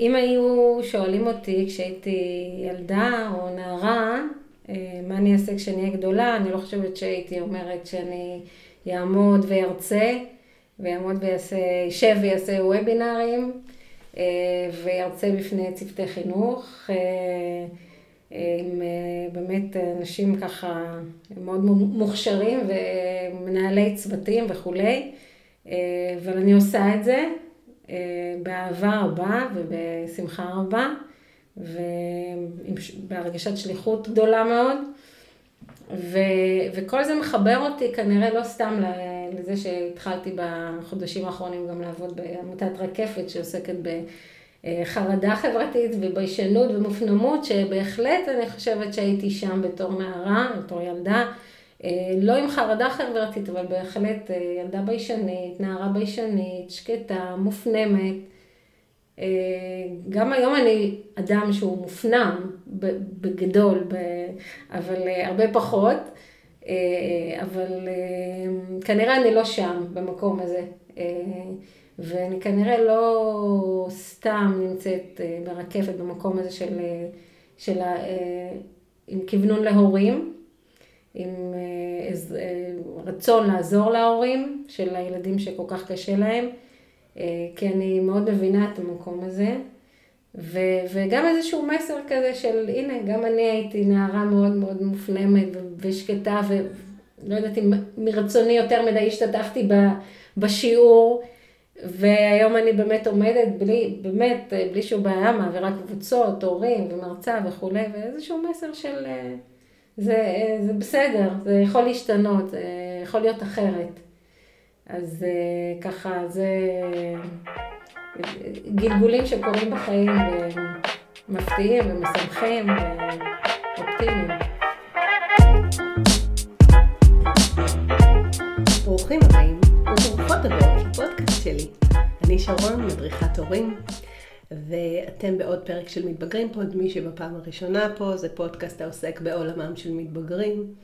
אם היו שואלים אותי כשהייתי ילדה או נערה, אה, מה אני אעשה כשאני אהיה גדולה, אני לא חושבת שהייתי אומרת שאני אעמוד וירצה, ויעמוד ויעשה, יישב ויעשה וובינארים, אה, וירצה בפני צוותי חינוך. עם באמת אנשים ככה מאוד מוכשרים ומנהלי צוותים וכולי, אבל אני עושה את זה. אה, באהבה רבה ובשמחה רבה, ובהרגשת שליחות גדולה מאוד. ו, וכל זה מחבר אותי כנראה לא סתם לזה שהתחלתי בחודשים האחרונים גם לעבוד בעמותת רקפת שעוסקת בחרדה חברתית וביישנות ומופנמות, שבהחלט אני חושבת שהייתי שם בתור נערה, בתור ילדה. אה, לא עם חרדה חברתית, אבל בהחלט אה, ילדה ביישנית, נערה ביישנית, שקטה, מופנמת. אה, גם היום אני אדם שהוא מופנם בגדול, אבל הרבה פחות. אבל כנראה אני לא שם, במקום הזה. ואני כנראה לא סתם נמצאת ברקפת במקום הזה של, של עם כוונון להורים. עם אה, אה, רצון לעזור להורים של הילדים שכל כך קשה להם, אה, כי אני מאוד מבינה את המקום הזה. ו- וגם איזשהו מסר כזה של הנה, גם אני הייתי נערה מאוד מאוד מופנמת ושקטה, ולא יודעת אם מרצוני יותר מדי השתתפתי בשיעור, והיום אני באמת עומדת בלי, באמת, בלי שום בעיה, מעבירה קבוצות, הורים ומרצה וכולי, ואיזשהו מסר של זה, זה בסדר, זה יכול להשתנות, זה יכול להיות אחרת. אז אה, ככה, זה גלגולים שקורים בחיים ומפתיעים ומשמחים ואופטימיים. ברוכים הבאים וברוכות הבאות לפודקאסט שלי. אני שרון, מדריכת הורים. ואתם בעוד פרק של מתבגרים פה, מי שבפעם הראשונה פה, זה פודקאסט העוסק בעולמם של מתבגרים,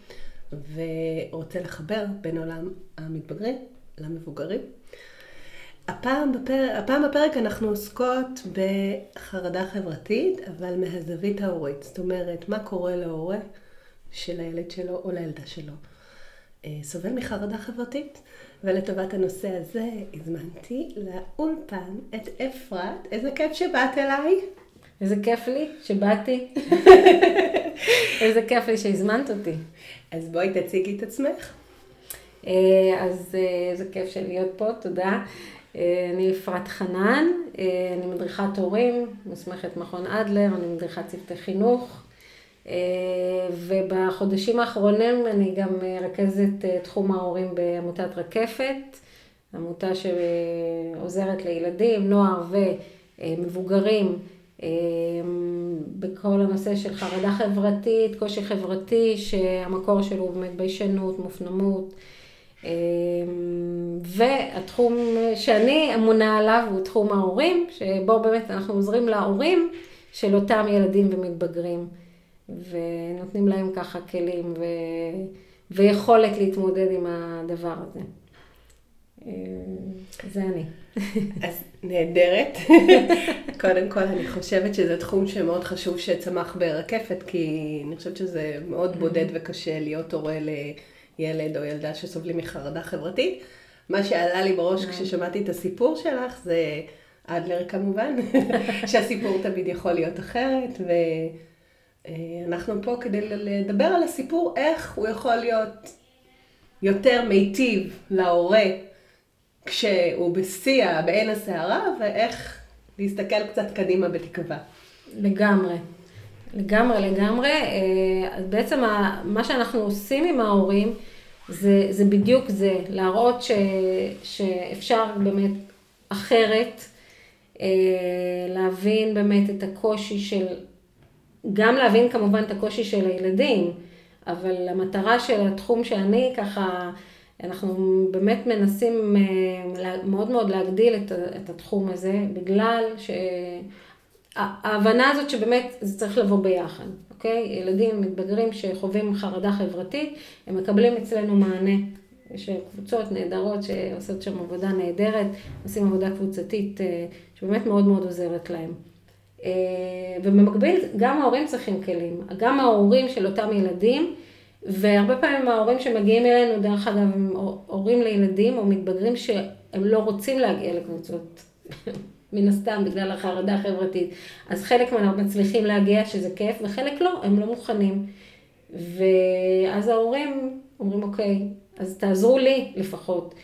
ורוצה לחבר בין עולם המתבגרים למבוגרים. הפעם, בפר... הפעם בפרק אנחנו עוסקות בחרדה חברתית, אבל מהזווית ההורית. זאת אומרת, מה קורה להורה של הילד שלו או לילדה שלו. אה, סובל מחרדה חברתית, ולטובת הנושא הזה הזמנתי לאולפן את אפרת. איזה כיף שבאת אליי. איזה כיף לי שבאתי. איזה כיף לי שהזמנת אותי. אז בואי תציגי את עצמך. אה, אז אה, איזה כיף של להיות פה, תודה. אה, אני אפרת חנן, אני מדריכת הורים, מוסמכת מכון אדלר, אני מדריכת צוותי חינוך. אה, ובחודשים האחרונים אני גם רכזת אה, תחום ההורים בעמותת רקפת, עמותה שעוזרת לילדים, נוער ומבוגרים אה, בכל הנושא של חרדה חברתית, קושי חברתי, שהמקור שלו הוא באמת ביישנות, מופנמות. והתחום שאני אמונה עליו הוא תחום ההורים, שבו באמת אנחנו עוזרים להורים של אותם ילדים ומתבגרים. ונותנים להם ככה כלים ו... ויכולת להתמודד עם הדבר הזה. אה, זה אני. אז נהדרת. קודם כל, אני חושבת שזה תחום שמאוד חשוב שצמח ברקפת, כי אני חושבת שזה מאוד בודד וקשה להיות הורה לילד או ילדה שסובלים מחרדה חברתית. מה שעלה לי בראש אה. כששמעתי את הסיפור שלך זה אדלר כמובן, שהסיפור תמיד יכול להיות אחרת, ו... אנחנו פה כדי לדבר על הסיפור, איך הוא יכול להיות יותר מיטיב להורה כשהוא בשיא, בעין הסערה, ואיך להסתכל קצת קדימה בתקווה. לגמרי. לגמרי, לגמרי. אה, אז בעצם מה שאנחנו עושים עם ההורים, זה, זה בדיוק זה, להראות ש, שאפשר באמת אחרת, אה, להבין באמת את הקושי של גם להבין כמובן את הקושי של הילדים, אבל המטרה של התחום שאני ככה, אנחנו באמת מנסים אה, מאוד מאוד להגדיל את התחום הזה, בגלל שההבנה הזאת שבאמת זה צריך לבוא ביחד, אוקיי? ילדים מתבגרים שחווים חרדה חברתית, הם מקבלים אצלנו מענה. יש קבוצות נהדרות שעושות שם עבודה נהדרת, עושים עבודה קבוצתית אה, שבאמת מאוד מאוד עוזרת להם. ובמקביל, גם ההורים צריכים כלים. גם ההורים של אותם ילדים, והרבה פעמים ההורים שמגיעים אלינו, דרך אגב, הם הורים לילדים או מתבגרים שהם לא רוצים להגיע לקבוצות, מן הסתם, בגלל החרדה החברתית. אז חלק מהם מצליחים להגיע, שזה כיף, וחלק לא, הם לא מוכנים. ואז ההורים אומרים, אוקיי, אז תעזרו לי לפחות.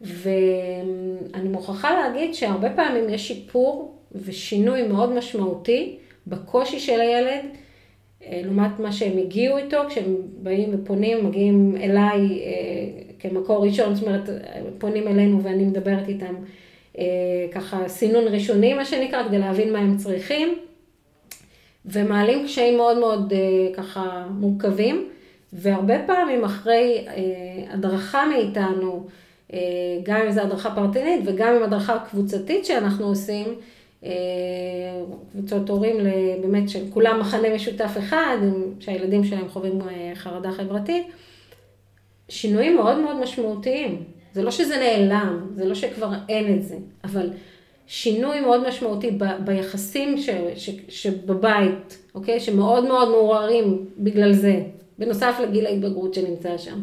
ואני מוכרחה להגיד שהרבה פעמים יש שיפור ושינוי מאוד משמעותי בקושי של הילד, אה, לעומת מה שהם הגיעו איתו, כשהם באים ופונים, מגיעים אליי אה, כמקור ראשון, זאת אומרת, פונים אלינו ואני מדברת איתם אה, ככה סינון ראשוני, מה שנקרא, כדי להבין מה הם צריכים, ומעלים קשיים מאוד מאוד ככה מורכבים, והרבה פעמים אחרי הדרכה מאיתנו, גם אם זו הדרכה פרטנית וגם אם הדרכה קבוצתית שאנחנו עושים, קבוצות הורים באמת של כולם מחנה משותף אחד, שהילדים שלהם חווים אה, חרדה חברתית, שינויים מאוד מאוד משמעותיים. זה לא שזה נעלם, זה לא שכבר אין את זה, אבל שינוי מאוד משמעותי ב, ביחסים ש, ש, שבבית, אוקיי? שמאוד מאוד מעורערים בגלל זה, בנוסף לגיל ההתבגרות שנמצא שם.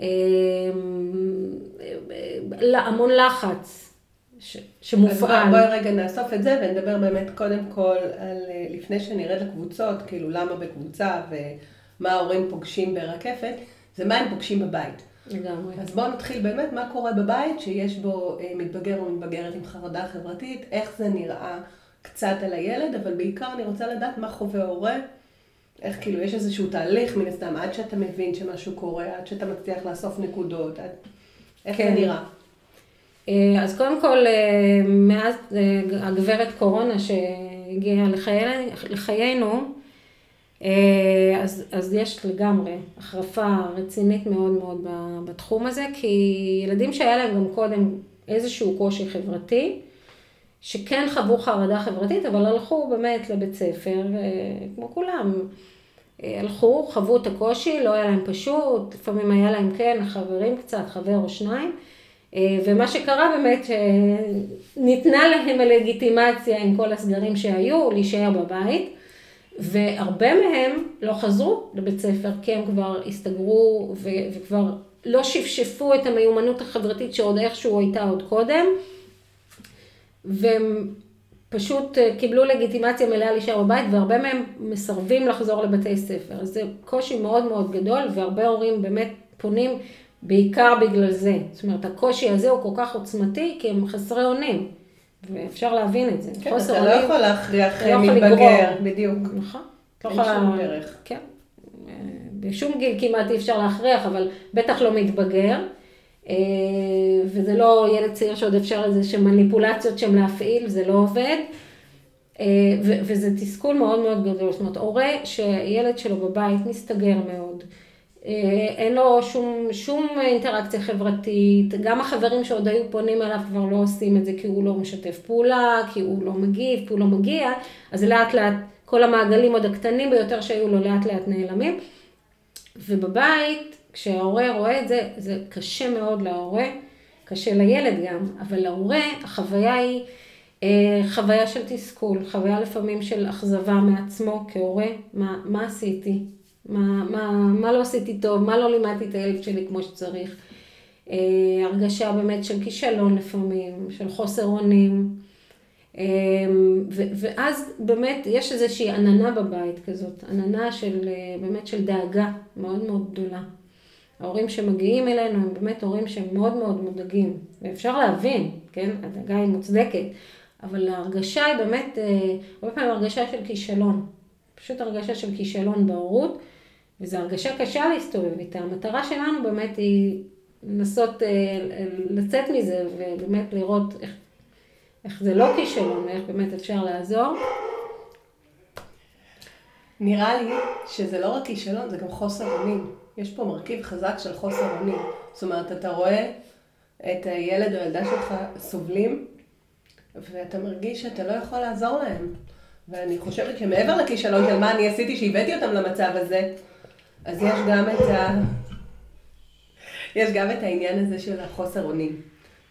אה, המון לחץ, ש, שמופעל. בואי רגע נאסוף את זה ונדבר באמת קודם כל על, אה, לפני שנרד לקבוצות, כאילו למה בקבוצה ומה ההורים פוגשים ברקפת, זה מה הם פוגשים בבית. לגמרי. אז בואו נתחיל באמת מה קורה בבית שיש בו אה, מתבגר או מתבגרת עם חרדה חברתית, איך זה נראה קצת על הילד, אבל בעיקר אני רוצה לדעת מה חווה הורה, איך כאילו יש איזשהו תהליך מן הסתם, עד שאתה מבין שמשהו קורה, עד שאתה מצליח לאסוף נקודות, עד... איך כן. זה נראה. אה, אז קודם כל, אה, מאז אה, הגברת קורונה שהגיעה לחיינו, אז, אז יש לגמרי החרפה רצינית מאוד מאוד בתחום הזה, כי ילדים שהיה להם גם קודם איזשהו קושי חברתי, שכן חוו חרדה חברתית, אבל הלכו באמת לבית ספר, כמו כולם, הלכו, חוו את הקושי, לא היה להם פשוט, לפעמים היה להם כן, חברים קצת, חבר או שניים. אה, ומה שקרה באמת, ניתנה להם הלגיטימציה עם כל הסגרים שהיו, להישאר בבית, והרבה מהם לא חזרו לבית ספר, כי הם כבר הסתגרו וכבר לא שפשפו את המיומנות החברתית שעוד איכשהו הייתה עוד קודם, והם פשוט אה, קיבלו לגיטימציה מלאה להישאר בבית, והרבה מהם מסרבים לחזור לבתי ספר. אז זה קושי מאוד מאוד גדול, והרבה הורים באמת פונים בעיקר בגלל זה. זאת אומרת, הקושי הזה הוא כל כך עוצמתי, כי הם חסרי אונים. ואפשר להבין את זה. כן, אתה לא יכול להכריח לא מתבגר, בדיוק. נכון. לא אין שום דרך. כן. בשום גיל כמעט אי אפשר להכריח, אבל בטח לא מתבגר. אה, וזה לא ילד צעיר שעוד אפשר איזה שהן מניפולציות שם להפעיל, זה לא עובד. אה, וזה תסכול מאוד מאוד גדול. זאת אומרת, הורה שילד שלו בבית מסתגר מאוד. אה, אין לו שום, שום אינטראקציה חברתית, גם החברים שעוד היו פונים אליו כבר לא עושים את זה כי הוא לא משתף פעולה, כי הוא לא מגיב, כי הוא לא מגיע, אז לאט לאט כל המעגלים עוד הקטנים ביותר שהיו לו לאט לאט נעלמים. ובבית, כשההורה רואה את זה, זה קשה מאוד להורה, קשה לילד גם, אבל להורה החוויה היא אה, חוויה של תסכול, חוויה לפעמים של אכזבה מעצמו כהורה, מה, מה עשיתי, מה, מה, מה לא עשיתי טוב, מה לא לימדתי את הילד שלי כמו שצריך. אה, הרגשה באמת של כישלון לפעמים, של חוסר אונים. ו- ואז באמת יש איזושהי עננה בבית כזאת, עננה של אה, באמת של דאגה מאוד מאוד גדולה. ההורים שמגיעים אלינו הם באמת הורים שהם מאוד מאוד מודאגים, ואפשר להבין, כן, הדאגה היא מוצדקת, אבל ההרגשה היא באמת, הרבה פעמים הרגשה של כישלון, פשוט הרגשה של כישלון בהורות. וזו הרגשה קשה להסתובב איתה. המטרה שלנו באמת היא לנסות אה, לצאת מזה ובאמת לראות איך, איך זה לא כישלון ואיך באמת אפשר לעזור. נראה לי שזה לא רק כישלון, זה גם חוסר אונים. יש פה מרכיב חזק של חוסר אונים. זאת אומרת, אתה רואה את הילד או הילדה שלך סובלים, ואתה מרגיש שאתה לא יכול לעזור להם. ואני חושבת שמעבר לכישלון של מה אני עשיתי שהבאתי אותם למצב הזה, אז יש גם את ה... יש גם את העניין הזה של החוסר אונים.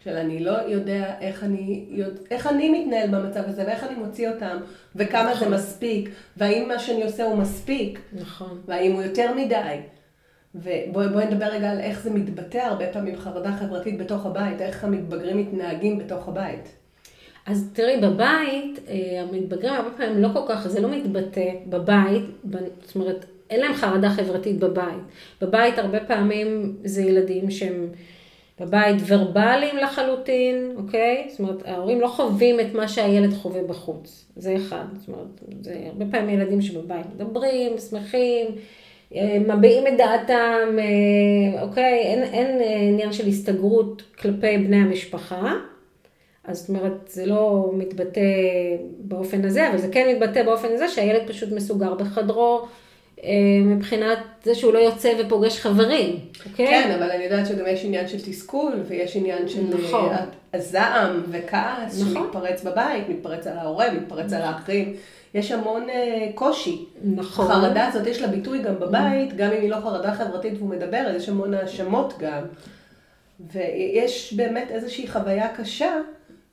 של אני לא יודע איך אני, איך אני מתנהל במצב הזה ואיך אני מוציא אותם וכמה נכון. זה מספיק והאם מה שאני עושה הוא מספיק. נכון. והאם הוא יותר מדי. ובואי נדבר רגע על איך זה מתבטא הרבה פעמים חרדה חברתית בתוך הבית, איך המתבגרים מתנהגים בתוך הבית. אז תראי, בבית, אה, המתבגרים הרבה פעמים לא כל כך, זה לא מתבטא בבית, זאת אומרת, אין להם חרדה חברתית בבית. בבית הרבה פעמים זה ילדים שהם בבית ורבליים לחלוטין, אוקיי? זאת אומרת, ההורים לא חווים את מה שהילד חווה בחוץ. זה אחד. זאת אומרת, זה הרבה פעמים ילדים שבבית מדברים, שמחים, אה, מביעים את דעתם, אה, אוקיי? אין, אין עניין של הסתגרות כלפי בני המשפחה. אז זאת אומרת, זה לא מתבטא באופן הזה, אבל זה כן מתבטא באופן הזה שהילד פשוט מסוגר בחדרו, אה, מבחינת זה שהוא לא יוצא ופוגש חברים, אוקיי? כן, אבל אני יודעת שגם יש עניין של תסכול, ויש עניין של נכון. אה, הזעם וכעס נכון. שמתפרץ בבית, מתפרץ על ההורה, מתפרץ נכון. על האחים. יש המון uh, קושי. נכון. החרדה הזאת יש לה ביטוי גם בבית, גם אם היא לא חרדה חברתית והוא מדבר, יש המון האשמות גם. ויש באמת איזושהי חוויה קשה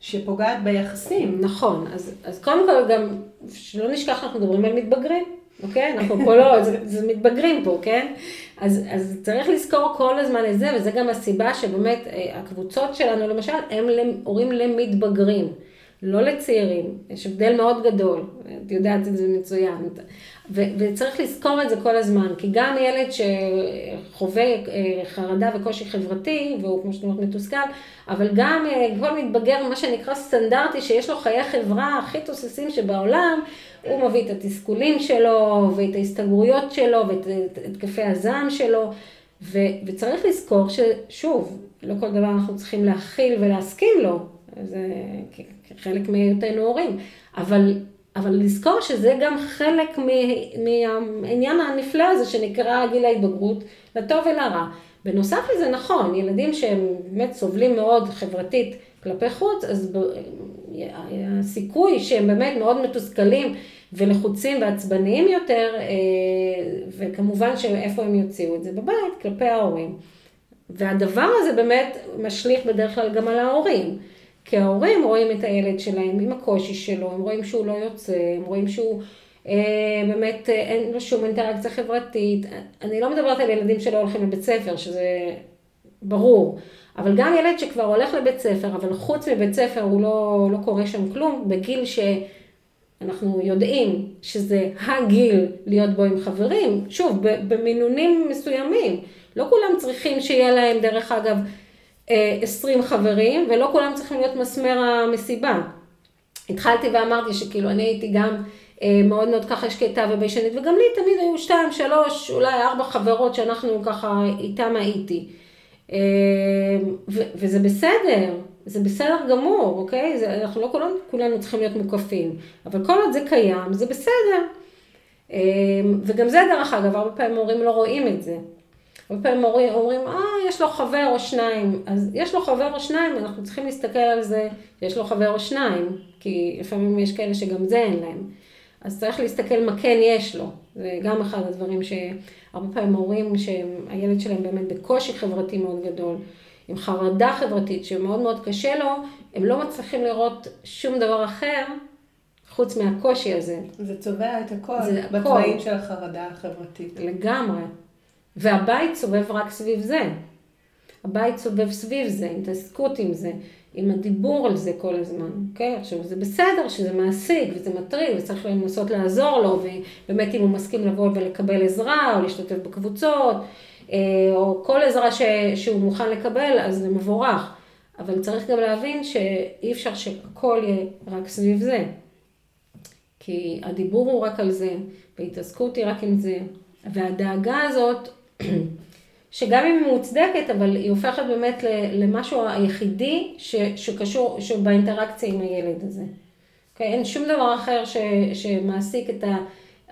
שפוגעת ביחסים. נכון, אז, אז קודם כל גם, שלא נשכח, אנחנו מדברים על מתבגרים, אוקיי? אנחנו פה לא, זה, זה מתבגרים פה, כן? אז, אז צריך לזכור כל הזמן את זה, וזה גם הסיבה שבאמת אה, הקבוצות שלנו, למשל, הם הורים למתבגרים. לא לצעירים, יש הבדל מאוד גדול, את יודעת את זה מצוין. ו- וצריך לזכור את זה כל הזמן, כי גם ילד שחווה אה, חרדה וקושי חברתי, והוא כמו שאתה אומרת מתוסכל, אבל גם אה, כל מתבגר, מה שנקרא סטנדרטי, שיש לו חיי חברה הכי תוססים שבעולם, הוא מביא את התסכולים שלו, ואת ההסתגרויות שלו, ואת התקפי הזעם שלו, ו- וצריך לזכור ששוב, לא כל דבר אנחנו צריכים להכיל ולהסכים לו, זה חלק מהיותנו הורים, אבל אבל לזכור שזה גם חלק מהעניין הנפלא הזה שנקרא גיל ההתבגרות, לטוב ולרע. בנוסף לזה, נכון, ילדים שהם באמת סובלים מאוד חברתית כלפי חוץ, אז הסיכוי שהם באמת מאוד מתוסכלים ולחוצים ועצבניים יותר, אה, וכמובן שאיפה הם יוציאו את זה בבית, כלפי ההורים. והדבר הזה באמת משליך בדרך כלל גם על ההורים. כי ההורים רואים את הילד שלהם עם הקושי שלו, הם רואים שהוא לא יוצא, הם רואים שהוא אה, באמת אה, אין לו שום אינטראקציה חברתית. אני לא מדברת על ילדים שלא הולכים לבית ספר, שזה ברור, אבל גם ילד שכבר הולך לבית ספר, אבל חוץ מבית ספר הוא לא, לא קורה שם כלום, בגיל שאנחנו יודעים שזה הגיל להיות בו עם חברים, שוב, במינונים מסוימים. לא כולם צריכים שיהיה להם, דרך אגב, 20 חברים, ולא כולם צריכים להיות מסמר המסיבה. התחלתי ואמרתי שכאילו אני הייתי גם אה, מאוד מאוד ככה שקטה וביישנית, וגם לי תמיד היו שתיים, שלוש, אולי ארבע חברות שאנחנו ככה איתם הייתי. אה, וזה בסדר, זה בסדר גמור, אוקיי? זה, אנחנו לא כולנו, כולנו צריכים להיות מוקפים, אבל כל עוד זה קיים, זה בסדר. אה, וגם זה דרך אגב, הרבה פעמים הורים לא רואים את זה. הרבה פעמים אומרים, אומרים, אה, יש לו חבר או שניים. אז יש לו חבר או שניים, אנחנו צריכים להסתכל על זה, יש לו חבר או שניים, כי לפעמים יש כאלה שגם זה אין להם. אז צריך להסתכל מה כן יש לו. זה גם אחד הדברים שהרבה פעמים הורים שהילד שלהם באמת בקושי חברתי מאוד גדול, עם חרדה חברתית שמאוד מאוד קשה לו, הם לא מצליחים לראות שום דבר אחר חוץ מהקושי הזה. זה צובע את הכל, בצבעים של החרדה החברתית. לגמרי. והבית סובב רק סביב זה. הבית סובב סביב זה, התעסקות עם זה, עם הדיבור על זה כל הזמן, אוקיי? Okay? עכשיו, זה בסדר שזה מעסיק וזה מטריד וצריך לנסות לעזור לו, ובאמת אם הוא מסכים לבוא ולקבל עזרה או להשתתף בקבוצות, אה, או כל עזרה ש, שהוא מוכן לקבל, אז זה מבורך. אבל צריך גם להבין שאי אפשר שהכל יהיה רק סביב זה. כי הדיבור הוא רק על זה, והתעסקות היא רק עם זה, והדאגה הזאת שגם אם היא מוצדקת, אבל היא הופכת באמת למשהו היחידי ש, שקשור, שבאינטראקציה עם הילד הזה. Okay, אוקיי? אין שום דבר אחר ש, שמעסיק את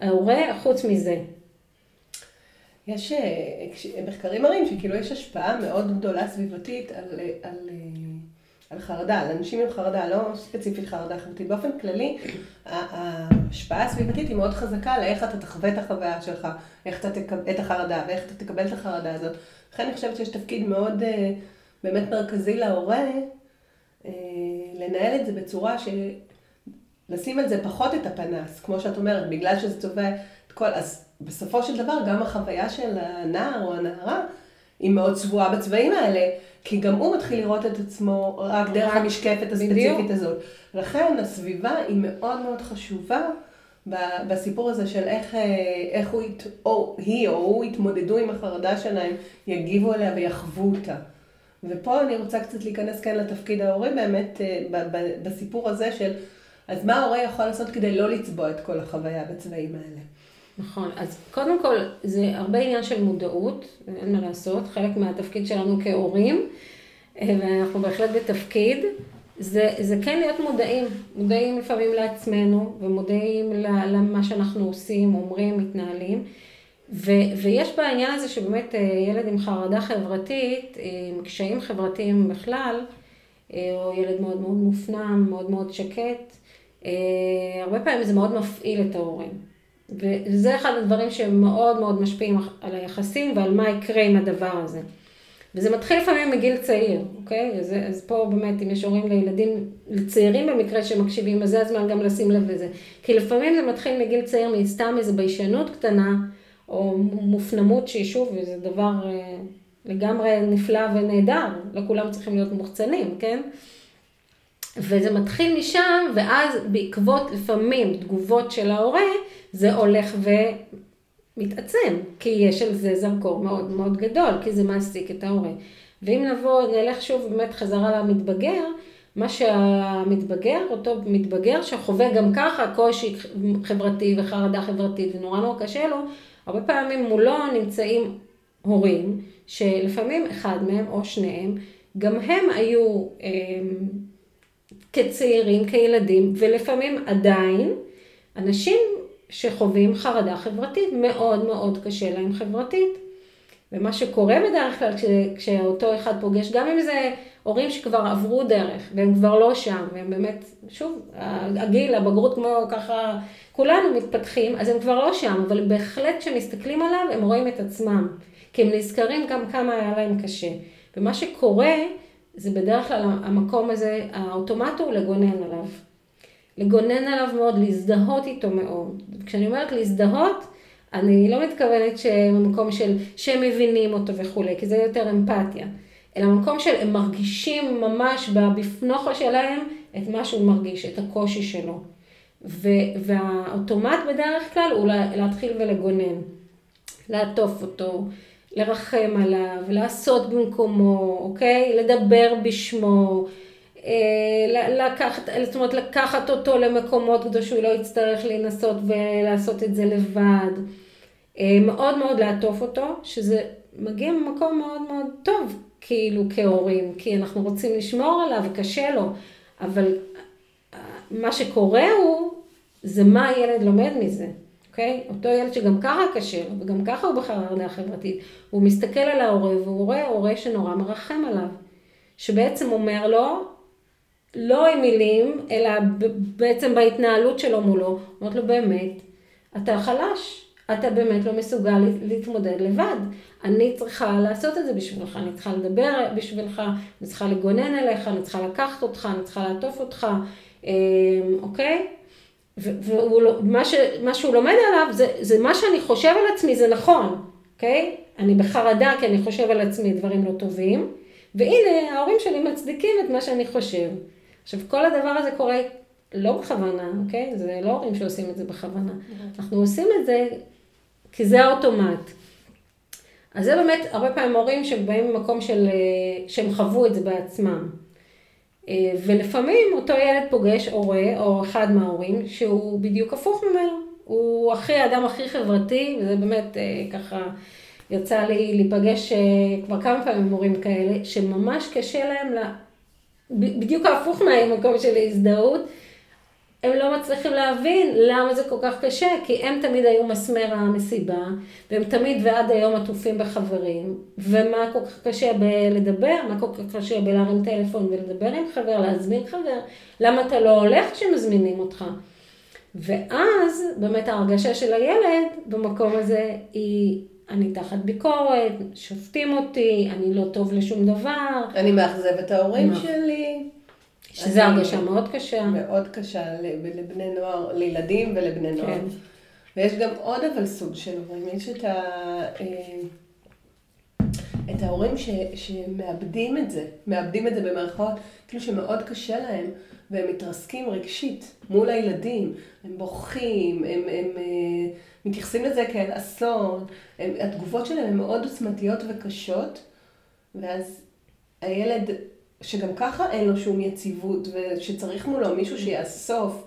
ההורה חוץ מזה. יש אה, מחקרים מראים שכאילו יש השפעה מאוד גדולה סביבתית על, על על חרדה, על אנשים עם חרדה, לא ספציפית חרדה חברתית. באופן כללי, ההשפעה הסביבתית היא מאוד חזקה לאיך אתה תחווה את החוויה שלך, איך אתה תקבל את החרדה ואיך אתה תקבל את החרדה הזאת. לכן אני חושבת שיש תפקיד מאוד אה, באמת מרכזי להורה לנהל את זה בצורה ש... לשים על זה פחות את הפנס, כמו שאת אומרת, בגלל שזה צובע את כל... אז בסופו של דבר גם החוויה של הנער או הנערה היא מאוד צבועה בצבעים האלה, כי גם הוא מתחיל לראות את עצמו רק דרך המשקפת הספציפית הזאת. לכן הסביבה היא מאוד מאוד חשובה בסיפור הזה של איך, אה, איך הוא, או היא או הוא יתמודדו עם החרדה שלהם, יגיבו אליה ויחוו אותה. ופה אני רוצה קצת להיכנס כן לתפקיד ההורי באמת, אה, בסיפור הזה של, אז מה ההורה יכול לעשות כדי לא לצבוע את כל החוויה בצבעים האלה? נכון, אז קודם כל זה הרבה עניין של מודעות, אין מה לעשות, חלק מהתפקיד שלנו כהורים, אה, ואנחנו בהחלט בתפקיד, זה, זה כן להיות מודעים, מודעים לפעמים לעצמנו, ומודעים למה שאנחנו עושים, אומרים, מתנהלים. ו, ויש בעניין הזה שבאמת אה, ילד עם חרדה חברתית, אה, עם קשיים חברתיים בכלל, או ילד מאוד מאוד מופנם, מאוד מאוד שקט, הרבה פעמים זה מאוד מפעיל את ההורים. וזה אחד הדברים שמאוד מאוד משפיעים על היחסים ועל מה יקרה עם הדבר הזה. וזה מתחיל לפעמים מגיל צעיר, אוקיי? אז, אז פה באמת, אם יש הורים לילדים, לצעירים במקרה שמקשיבים, אז זה הזמן גם לשים לב לזה. כי לפעמים זה מתחיל מגיל צעיר מסתם איזו ביישנות קטנה, או מופנמות שהיא שוב, וזה דבר אה, לגמרי נפלא ונהדר, לא כולם צריכים להיות מוחצנים, כן? וזה מתחיל משם, ואז בעקבות לפעמים תגובות של ההורה, זה הולך ומתעצם, כי יש על זה זרקור מאוד מאוד גדול, כי זה מעסיק את ההורה. ואם נבוא, נלך שוב באמת חזרה למתבגר, מה שהמתבגר, אותו מתבגר שחווה גם ככה קושי חברתי וחרדה חברתית ונורא נורא קשה לו, הרבה פעמים מולו נמצאים הורים, שלפעמים אחד מהם או שניהם, גם הם היו אה, כצעירים, כילדים, ולפעמים עדיין אנשים שחווים חרדה חברתית, מאוד מאוד קשה להם חברתית. ומה שקורה בדרך כלל כש, כשאותו אחד פוגש, גם אם זה הורים שכבר עברו דרך, והם כבר לא שם, והם באמת, שוב, הגיל, הבגרות כמו ככה, כולנו מתפתחים, אז הם כבר לא שם, אבל בהחלט כשמסתכלים עליו, הם רואים את עצמם, כי הם נזכרים גם כמה היה להם קשה. ומה שקורה, זה בדרך כלל המקום הזה, האוטומט הוא לגונן עליו. לגונן עליו מאוד, להזדהות איתו מאוד. כשאני אומרת להזדהות, אני לא מתכוונת שבמקום של שהם מבינים אותו וכולי, כי זה יותר אמפתיה. אלא במקום של הם מרגישים ממש בפנוכו שלהם את מה שהוא מרגיש, את הקושי שלו. ו- והאוטומט בדרך כלל הוא להתחיל ולגונן, לעטוף אותו, לרחם עליו, לעשות במקומו, אוקיי? לדבר בשמו, אה, לקחת, זאת אומרת לקחת אותו למקומות כדי שהוא לא יצטרך לנסות ולעשות את זה לבד. אה, מאוד מאוד לעטוף אותו, שזה מגיע ממקום מאוד מאוד טוב, כאילו כהורים, כי אנחנו רוצים לשמור עליו וקשה לו, אבל אה, מה שקורה הוא, זה מה הילד לומד מזה. אוקיי? אותו ילד שגם ככה קשה וגם ככה הוא בחרדה חברתית, הוא מסתכל על ההורה, והוא רואה הורה שנורא מרחם עליו. שבעצם אומר לו, לא עם מילים, אלא בעצם בהתנהלות שלו מולו, אומרת לו באמת, אתה חלש, אתה באמת לא מסוגל להתמודד לבד. אני צריכה לעשות את זה בשבילך, אני צריכה לדבר בשבילך, אני צריכה לגונן עליך, אני צריכה לקחת אותך, אני צריכה לעטוף אותך, אמ, אוקיי? ומה לא, שהוא לומד עליו, זה, זה מה שאני חושב על עצמי, זה נכון, אוקיי? אני בחרדה כי אני חושב על עצמי דברים לא טובים, והנה ההורים שלי מצדיקים את מה שאני חושב. עכשיו, כל הדבר הזה קורה לא בכוונה, אוקיי? זה לא הורים שעושים את זה בכוונה. אנחנו עושים את זה כי זה האוטומט. אז זה באמת הרבה פעמים הורים שבאים ממקום של, אה, שהם חוו את זה בעצמם. אה, ולפעמים אותו ילד פוגש הורה או אחד מההורים שהוא בדיוק הפוך ממנו. הוא הכי, האדם הכי חברתי, וזה באמת אה, ככה, יצא לי להיפגש כבר כמה פעמים עם הורים כאלה, שממש קשה להם לה... בדיוק ההפוך מהמקום של ההזדהות, הם לא מצליחים להבין למה זה כל כך קשה, כי הם תמיד היו מסמר המסיבה, והם תמיד ועד היום עטופים בחברים, ומה כל כך קשה בלדבר, מה כל כך קשה בלהרים טלפון ולדבר עם חבר, להזמין חבר, למה אתה לא הולך כשמזמינים אותך? ואז באמת ההרגשה של הילד במקום הזה היא אני תחת ביקורת, שופטים אותי, אני לא טוב לשום דבר. אני מאכזב את ההורים שלי. שזה הרגשה מאוד קשה. מאוד קשה לבני נוער, לילדים ולבני נוער. כן. ויש גם עוד אבל סוג של הורים, יש את, ה, אה, את ההורים ש, שמאבדים את זה, מאבדים את זה במרכאות, כאילו שמאוד קשה להם, והם מתרסקים רגשית מול הילדים, הם בוכים, הם, הם, הם אה, מתייחסים לזה כאל אסון, הם, התגובות שלהם הן מאוד עוצמתיות וקשות, ואז הילד, שגם ככה אין לו שום יציבות, ושצריך מולו מישהו שיאסוף,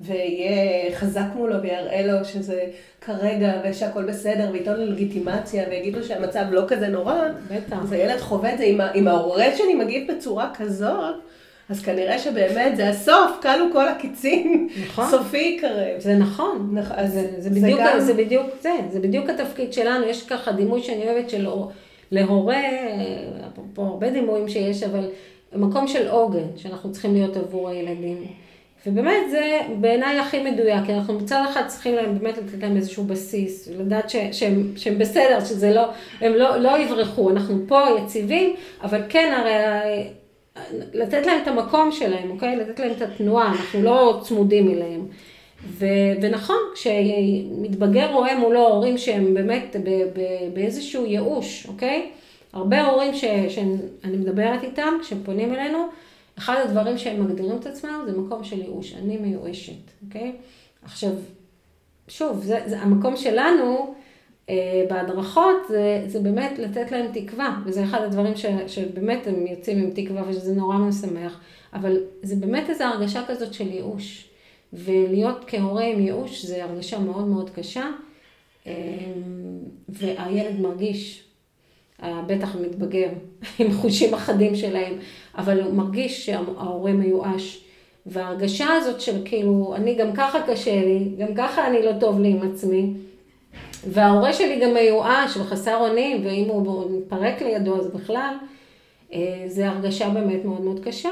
ויהיה חזק מולו ויראה לו שזה כרגע ושהכול בסדר וייתן לו לגיטימציה ויגיד לו שהמצב לא כזה נורא, בטח. אז הילד חווה את זה, אם ההורה שלי מגיב בצורה כזאת, אז כנראה שבאמת זה הסוף, כלו כל הקיצים, נכון. סופי יקרב. זה נכון. אז זה, זה, בדיוק, זה, גם... זה בדיוק זה, זה בדיוק התפקיד שלנו, יש ככה דימוי שאני אוהבת של להורה, פה הרבה דימויים שיש, אבל מקום של עוגן, שאנחנו צריכים להיות עבור הילדים. ובאמת זה בעיניי הכי מדויק, כי אנחנו מצד אחד צריכים להם באמת לתת להם איזשהו בסיס, לדעת ש, שהם, שהם בסדר, שזה לא, הם לא, לא יברחו, אנחנו פה יציבים, אבל כן הרי לתת להם את המקום שלהם, אוקיי? לתת להם את התנועה, אנחנו לא צמודים אליהם. ו, ונכון, כשמתבגר רואה מולו הורים שהם באמת ב, ב, באיזשהו ייאוש, אוקיי? הרבה הורים ש, שאני מדברת איתם, כשהם פונים אלינו, אחד הדברים שהם מגדירים את עצמם זה מקום של ייאוש, אני מיואשת, אוקיי? עכשיו, שוב, זה, זה המקום שלנו אה, בהדרכות זה, זה באמת לתת להם תקווה, וזה אחד הדברים ש, שבאמת הם יוצאים עם תקווה ושזה נורא משמח, אבל זה באמת איזו הרגשה כזאת של ייאוש, ולהיות כהורה עם ייאוש זה הרגשה מאוד מאוד קשה, אה, והילד מרגיש בטח מתבגר, עם חושים אחדים שלהם, אבל הוא מרגיש שההורה מיואש. וההרגשה הזאת של כאילו, אני גם ככה קשה לי, גם ככה אני לא טוב לי עם עצמי, וההורה שלי גם מיואש וחסר אונים, ואם הוא מתפרק לידו אז בכלל, אה, זה הרגשה באמת מאוד מאוד קשה.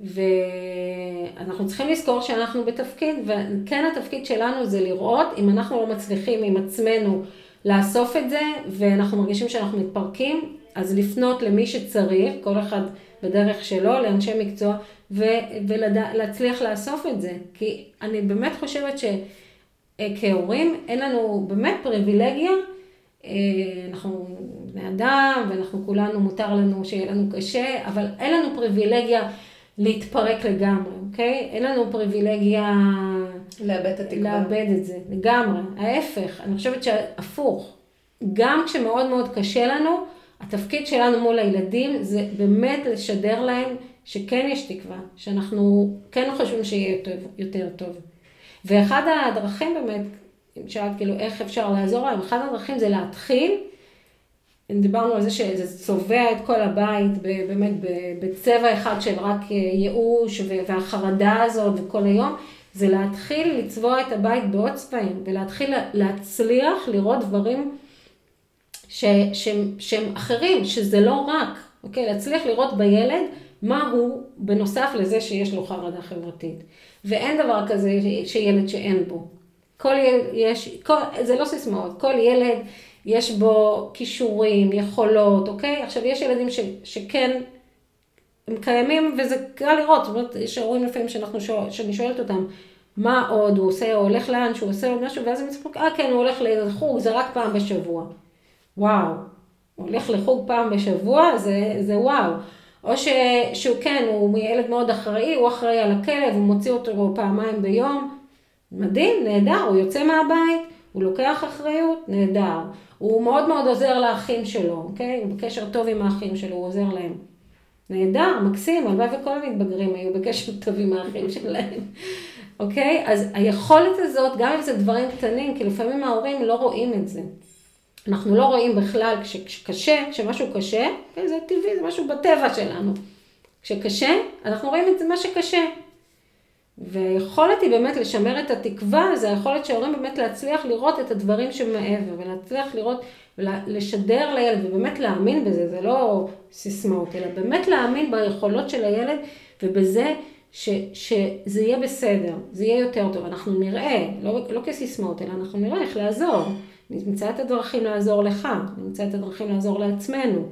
ואנחנו צריכים לזכור שאנחנו בתפקיד, וכן התפקיד שלנו זה לראות אם אנחנו לא מצליחים עם עצמנו לאסוף את זה, ואנחנו מרגישים שאנחנו מתפרקים, אז לפנות למי שצריך, כל אחד בדרך שלו, לאנשי מקצוע, ולהצליח לאסוף את זה. כי אני באמת חושבת שכהורים אין לנו באמת פריבילגיה, אה, אנחנו בני אדם, ואנחנו כולנו, מותר לנו שיהיה לנו קשה, אבל אין לנו פריבילגיה להתפרק לגמרי, אוקיי? אין לנו פריבילגיה... לאבד את התקווה. לאבד את זה, לגמרי. ההפך, אני חושבת שהפוך. גם כשמאוד מאוד קשה לנו, התפקיד שלנו מול הילדים זה באמת לשדר להם שכן יש תקווה, שאנחנו כן חושבים שיהיה יותר, יותר טוב. ואחד הדרכים באמת, אם שאלת כאילו איך אפשר לעזור להם, אחד הדרכים זה להתחיל דיברנו על זה שזה צובע את כל הבית באמת בצבע אחד של רק אה, ייאוש והחרדה הזאת וכל היום, זה להתחיל לצבוע את הבית בעוד צבעים ולהתחיל להצליח לראות דברים ש, שהם, שהם אחרים, שזה לא רק, אוקיי? להצליח לראות בילד מה הוא בנוסף לזה שיש לו חרדה חברתית. ואין דבר כזה שילד שאין בו. כל ילד, יש, כל, זה לא סיסמאות, כל ילד יש בו כישורים, יכולות, אוקיי? עכשיו, יש ילדים ש, שכן, הם קיימים וזה קל לראות, זאת אומרת, יש הורים לפעמים שאנחנו שואל, שאני שואלת אותם, מה עוד הוא עושה, הוא הולך לאן שהוא עושה עוד משהו, ואז הם מסתכלים, אה כן, הוא הולך לחוג, זה רק פעם בשבוע. וואו, הוא הולך לחוג פעם בשבוע, זה, זה וואו. או ש, שהוא כן, הוא ילד מאוד אחראי, הוא אחראי על הכלב, הוא מוציא אותו פעמיים ביום. מדהים, נהדר, הוא יוצא מהבית, הוא לוקח אחריות, נהדר. הוא מאוד מאוד עוזר לאחים שלו, אוקיי? הוא בקשר טוב עם האחים שלו, הוא עוזר להם. נהדר, מקסים, הלוואי וכל המתבגרים היו בקשר טוב עם האחים שלהם, אוקיי? אז היכולת הזאת, גם אם זה דברים קטנים, כי לפעמים ההורים לא רואים את זה. אנחנו לא רואים בכלל כשקשה, כשמשהו קשה, כן, זה טבעי, זה משהו בטבע שלנו. כשקשה, אנחנו רואים את זה מה שקשה. והיכולת היא באמת לשמר את התקווה, זה היכולת של ההורים באמת להצליח לראות את הדברים שמעבר, ולהצליח לראות, לשדר לילד, ובאמת להאמין בזה, זה לא סיסמאות, אלא באמת להאמין ביכולות של הילד, ובזה ש, שזה יהיה בסדר, זה יהיה יותר טוב. אנחנו נראה, לא, לא כסיסמאות, אלא אנחנו נראה איך לעזור. נמצא את הדרכים לעזור לך, נמצא את הדרכים לעזור לעצמנו.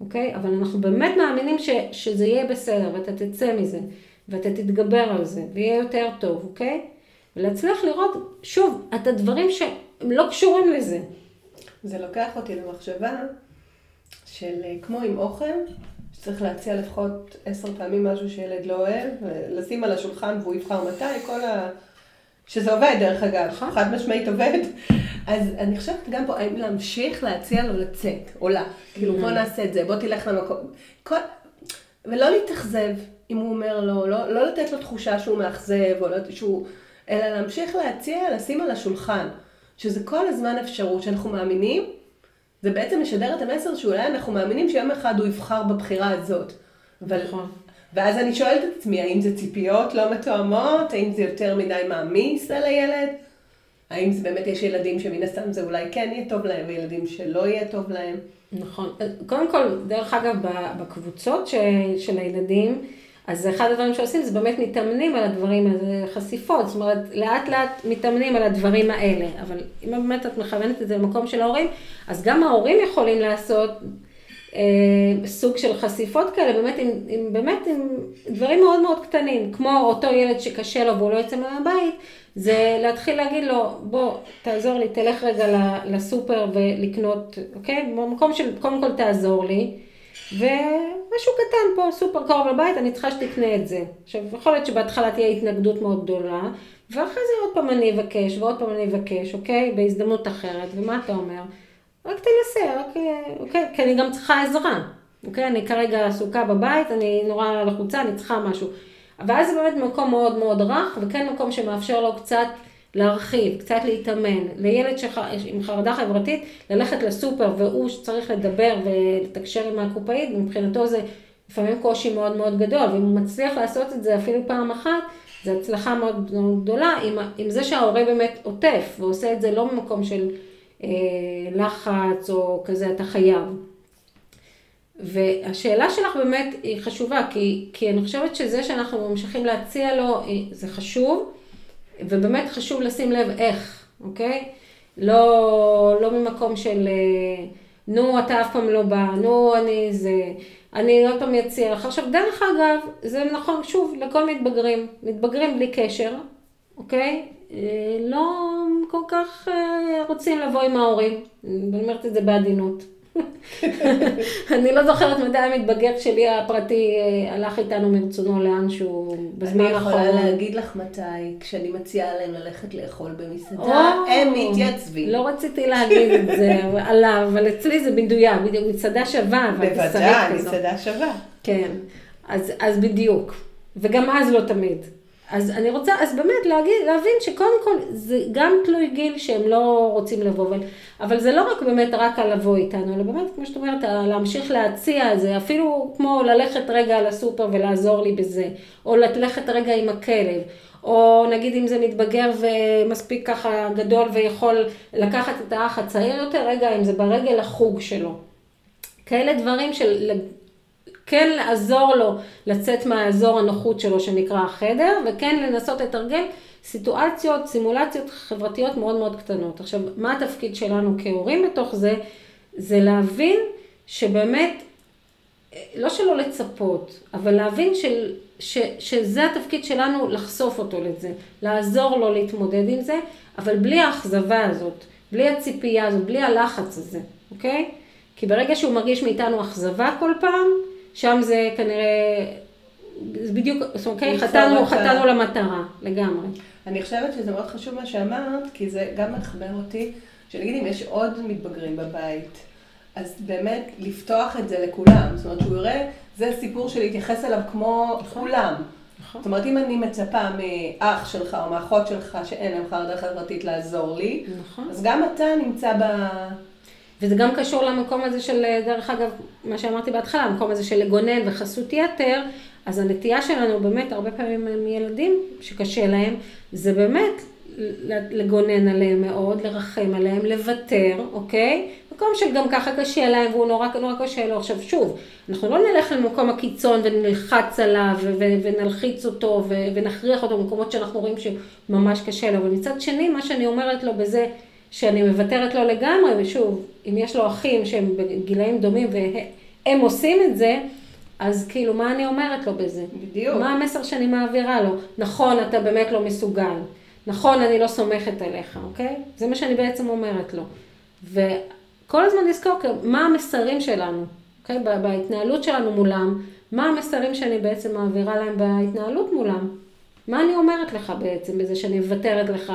אוקיי? אבל אנחנו באמת מאמינים ש, שזה יהיה בסדר, ואתה תצא מזה, ואתה תתגבר על זה, ויהיה יותר טוב, אוקיי? ולהצליח לראות, שוב, את הדברים שהם לא קשורים לזה. זה לוקח אותי למחשבה של אה, כמו עם אוכל, שצריך להציע לפחות עשר פעמים משהו שילד לא אוהב, ולשים על השולחן והוא יבחר מתי, כל ה... שזה עובד דרך אגב, נכון. חד משמעית עובד. אז אני חושבת גם פה, האם להמשיך להציע לו לצאת, או לה, כאילו בוא נעשה את זה, בוא תלך למקום, כל... ולא להתאכזב אם הוא אומר לא, לא, לא לתת לו תחושה שהוא מאכזב, או לא, שהוא... אלא להמשיך להציע, לשים על השולחן, שזה כל הזמן אפשרות שאנחנו מאמינים, זה בעצם משדר את המסר שאולי אנחנו מאמינים שיום אחד הוא יבחר בבחירה הזאת. אבל, נכון. ואז אני שואלת את עצמי, האם זה ציפיות לא מתואמות? האם זה יותר מדי מעמיס על הילד? האם זה באמת יש ילדים שמן הסתם זה אולי כן יהיה טוב להם, וילדים שלא יהיה טוב להם? נכון. קודם כל, דרך אגב, בקבוצות ש- של הילדים, אז אחד הדברים שעושים זה באמת מתאמנים על הדברים האלה, חשיפות, זאת אומרת, לאט לאט מתאמנים על הדברים האלה, אבל אם באמת את מכוונת את זה למקום של ההורים, אז גם ההורים יכולים לעשות אה, סוג של חשיפות כאלה, באמת עם, עם, באמת עם דברים מאוד מאוד קטנים, כמו אותו ילד שקשה לו והוא לא יוצא מהבית, זה להתחיל להגיד לו, בוא, תעזור לי, תלך רגע לסופר ולקנות, אוקיי? במקום של, קודם כל תעזור לי, ומשהו קטן פה, סופר קרוב לבית, אני צריכה שתקנה את זה. עכשיו, יכול להיות שבהתחלה תהיה התנגדות מאוד גדולה, ואחרי זה עוד פעם אני אבקש, ועוד פעם אני אבקש, אוקיי? בהזדמנות אחרת, ומה אתה אומר? רק תנסה, רק, אוקיי? כי אני גם צריכה עזרה, אוקיי? אני כרגע עסוקה בבית, אני נורא לחוצה, אני צריכה משהו. ואז זה באמת מקום מאוד מאוד רך, וכן מקום שמאפשר לו קצת להרחיב, קצת להתאמן. לילד שח... עם חרדה חברתית, ללכת לסופר והוא שצריך לדבר ולתקשר עם הקופאית, מבחינתו זה לפעמים קושי מאוד מאוד גדול, ואם הוא מצליח לעשות את זה אפילו פעם אחת, זו הצלחה מאוד גדולה, עם, עם זה שההורה באמת עוטף, ועושה את זה לא ממקום של אה, לחץ או כזה, אתה חייב. והשאלה שלך באמת היא חשובה, כי, כי אני חושבת שזה שאנחנו ממשיכים להציע לו, זה חשוב, ובאמת חשוב לשים לב איך, אוקיי? לא, לא ממקום של, אה, נו, אתה אף פעם לא בא, נו, אני זה, אני עוד פעם אציע לך. עכשיו, דרך אגב, זה נכון, שוב, לכל מתבגרים, מתבגרים בלי קשר, אוקיי? אה, לא כל כך אה, רוצים לבוא עם ההורים, אני אומרת את זה בעדינות. אני לא זוכרת מתי המתבגר שלי הפרטי אה, הלך איתנו מרצונו לאן שהוא בזמן אני האחרון. יכולה להגיד לך מתי, כשאני מציעה להם ללכת לאכול במסעדה, הם מתייצבים. לא רציתי להגיד את זה עליו, אבל אצלי זה מדויק, בדיוק, מצדה שווה, בוודאי. מסעדה שווה. כן, אז, אז בדיוק. וגם אז לא תמיד. אז אני רוצה, אז באמת להגיד, להבין שקודם כל זה גם תלוי גיל שהם לא רוצים לבוא, אבל, אבל זה לא רק באמת רק על לבוא איתנו, אלא באמת, כמו שאת אומרת, להמשיך להציע, זה אפילו כמו ללכת רגע לסופר ולעזור לי בזה, או ללכת רגע עם הכלב, או נגיד אם זה מתבגר ומספיק ככה גדול ויכול לקחת את האח הצעיר יותר, רגע, אם זה ברגל החוג שלו. כאלה דברים של כן לעזור לו לצאת מהאזור הנוחות שלו שנקרא החדר, וכן לנסות לתרגל סיטואציות, סימולציות חברתיות מאוד מאוד קטנות. עכשיו, מה התפקיד שלנו כהורים בתוך זה? זה להבין שבאמת, לא שלא לצפות, אבל להבין של, ש, שזה התפקיד שלנו לחשוף אותו לזה, לעזור לו להתמודד עם זה, אבל בלי האכזבה הזאת, בלי הציפייה הזאת, בלי הלחץ הזה, אוקיי? כי ברגע שהוא מרגיש מאיתנו אכזבה כל פעם, שם זה כנראה, זה בדיוק, זאת אומרת, נמצא חטאנו. חטאנו למטרה, לגמרי. אני חושבת שזה מאוד חשוב מה שאמרת, כי זה גם מחבר אותי, שנגיד אם יש עוד מתבגרים בבית, אז באמת לפתוח את זה לכולם. זאת אומרת, שהוא יראה, זה סיפור של להתייחס אליו כמו כולם. נכון. זאת אומרת, אם אני מצפה מאח שלך או מאחות שלך שאין להם חרדה חברתית לעזור לי, נכון. אז גם אתה נמצא ב... וזה גם קשור למקום הזה של, דרך אגב, מה שאמרתי בהתחלה, המקום הזה של לגונן וחסות יתר, אז הנטייה שלנו באמת, הרבה פעמים עם ילדים שקשה להם, זה באמת לגונן עליהם מאוד, לרחם עליהם, לוותר, אוקיי? מקום של גם ככה קשה להם והוא נורא נורא קשה לו. עכשיו שוב, אנחנו לא נלך למקום הקיצון ונלחץ עליו ונלחיץ אותו ונכריח אותו במקומות שאנחנו רואים שממש קשה לו, אבל מצד שני, מה שאני אומרת לו בזה, שאני מוותרת לו לגמרי, ושוב, אם יש לו אחים שהם בגילאים דומים הם עושים את זה, אז כאילו, מה אני אומרת לו בזה? בדיוק. מה המסר שאני מעבירה לו? נכון, אתה באמת לא מסוגל. נכון, אני לא סומכת עליך, אוקיי? זה מה שאני בעצם אומרת לו. וכל הזמן לזכור מה המסרים שלנו, אוקיי? בהתנהלות שלנו מולם, מה המסרים שאני בעצם מעבירה להם בהתנהלות מולם. מה אני אומרת לך בעצם בזה שאני מוותרת לך?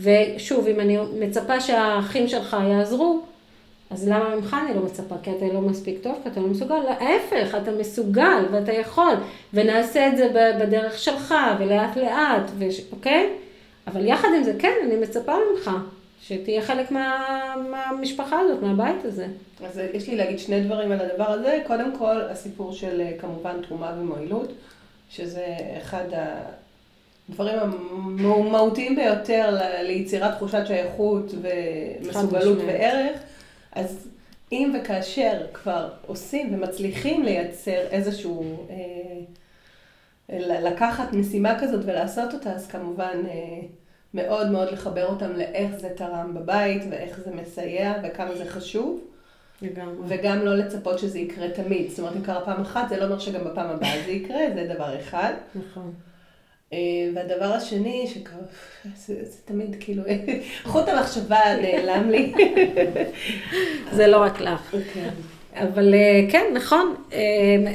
ושוב, אם אני מצפה שהאחים שלך יעזרו, אז למה ממך אני לא מצפה? כי אתה לא מספיק טוב, כי אתה לא מסוגל? להפך, אתה מסוגל ואתה יכול, ונעשה את זה בדרך שלך, ולאט לאט, וש... אוקיי? אבל יחד עם זה, כן, אני מצפה ממך, שתהיה חלק מה... מהמשפחה הזאת, מהבית הזה. אז יש לי להגיד שני דברים על הדבר הזה. קודם כל, הסיפור של כמובן תרומה ומועילות, שזה אחד הדברים המהותיים ביותר ליצירת תחושת שייכות ומסוגלות וערך. אז אם וכאשר כבר עושים ומצליחים לייצר איזשהו, אה, לקחת משימה כזאת ולעשות אותה, אז כמובן אה, מאוד מאוד לחבר אותם לאיך זה תרם בבית ואיך זה מסייע וכמה זה חשוב. לגמרי. וגם לא לצפות שזה יקרה תמיד. זאת אומרת, אם קרה פעם אחת, זה לא אומר שגם בפעם הבאה זה יקרה, זה דבר אחד. נכון. אה, והדבר השני, שכבר, זה, זה תמיד כאילו, חוט המחשבה נעלם לי. זה לא רק לך. כן. אבל אה, כן, נכון. אה,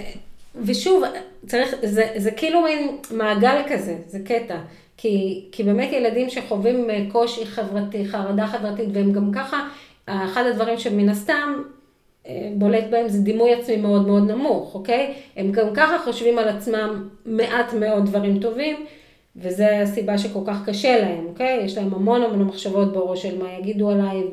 ושוב, צריך, זה, זה כאילו מין מעגל כזה, זה קטע. כי, כי באמת ילדים שחווים קושי חברתי, חרדה חברתית, והם גם ככה, אחד הדברים שמן הסתם בולט בהם זה דימוי עצמי מאוד מאוד נמוך, אוקיי? הם גם ככה חושבים על עצמם מעט מאוד דברים טובים, וזו הסיבה שכל כך קשה להם, אוקיי? יש להם המון המון מחשבות בראש של מה יגידו עליי,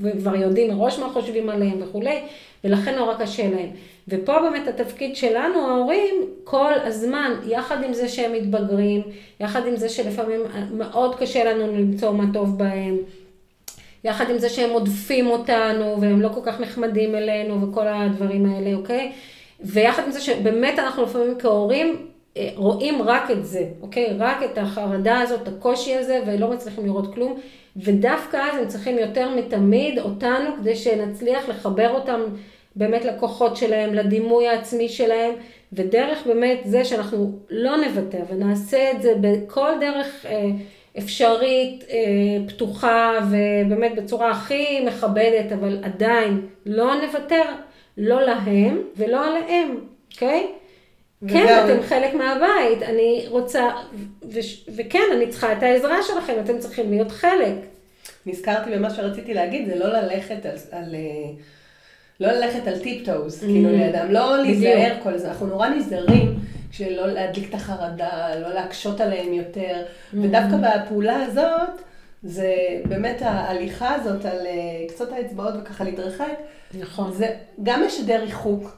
וכבר יודעים מראש מה חושבים עליהם וכולי, ולכן נורא קשה להם. ופה באמת התפקיד שלנו, ההורים, כל הזמן, יחד עם זה שהם מתבגרים, יחד עם זה שלפעמים מאוד קשה לנו למצוא מה טוב בהם, יחד עם זה שהם עודפים אותנו, והם לא כל כך נחמדים אלינו, וכל הדברים האלה, אוקיי? ויחד עם זה שבאמת אנחנו לפעמים כהורים אה, רואים רק את זה, אוקיי? רק את החרדה הזאת, הקושי הזה, ולא מצליחים לראות כלום. ודווקא אז הם צריכים יותר מתמיד אותנו, כדי שנצליח לחבר אותם באמת לכוחות שלהם, לדימוי העצמי שלהם, ודרך באמת זה שאנחנו לא נוותר ונעשה את זה בכל דרך... אה, אפשרית, אה, פתוחה ובאמת בצורה הכי מכבדת, אבל עדיין לא נוותר, לא להם ולא עליהם, אוקיי? Okay? כן, אתם חלק מהבית, אני רוצה, וכן, אני צריכה את העזרה שלכם, אתם צריכים להיות חלק. נזכרתי במה שרציתי להגיד, זה לא ללכת על... על אה, לא ללכת על tiptoes, כאילו mm-hmm. לידם, לא להיזהר כל זה, אנחנו נורא נזהרים שלא להדליק את החרדה, לא להקשות עליהם יותר, mm-hmm. ודווקא בפעולה הזאת, זה באמת ההליכה הזאת על אה, קצות האצבעות וככה להתרחק, נכון. זה גם משדר ריחוק,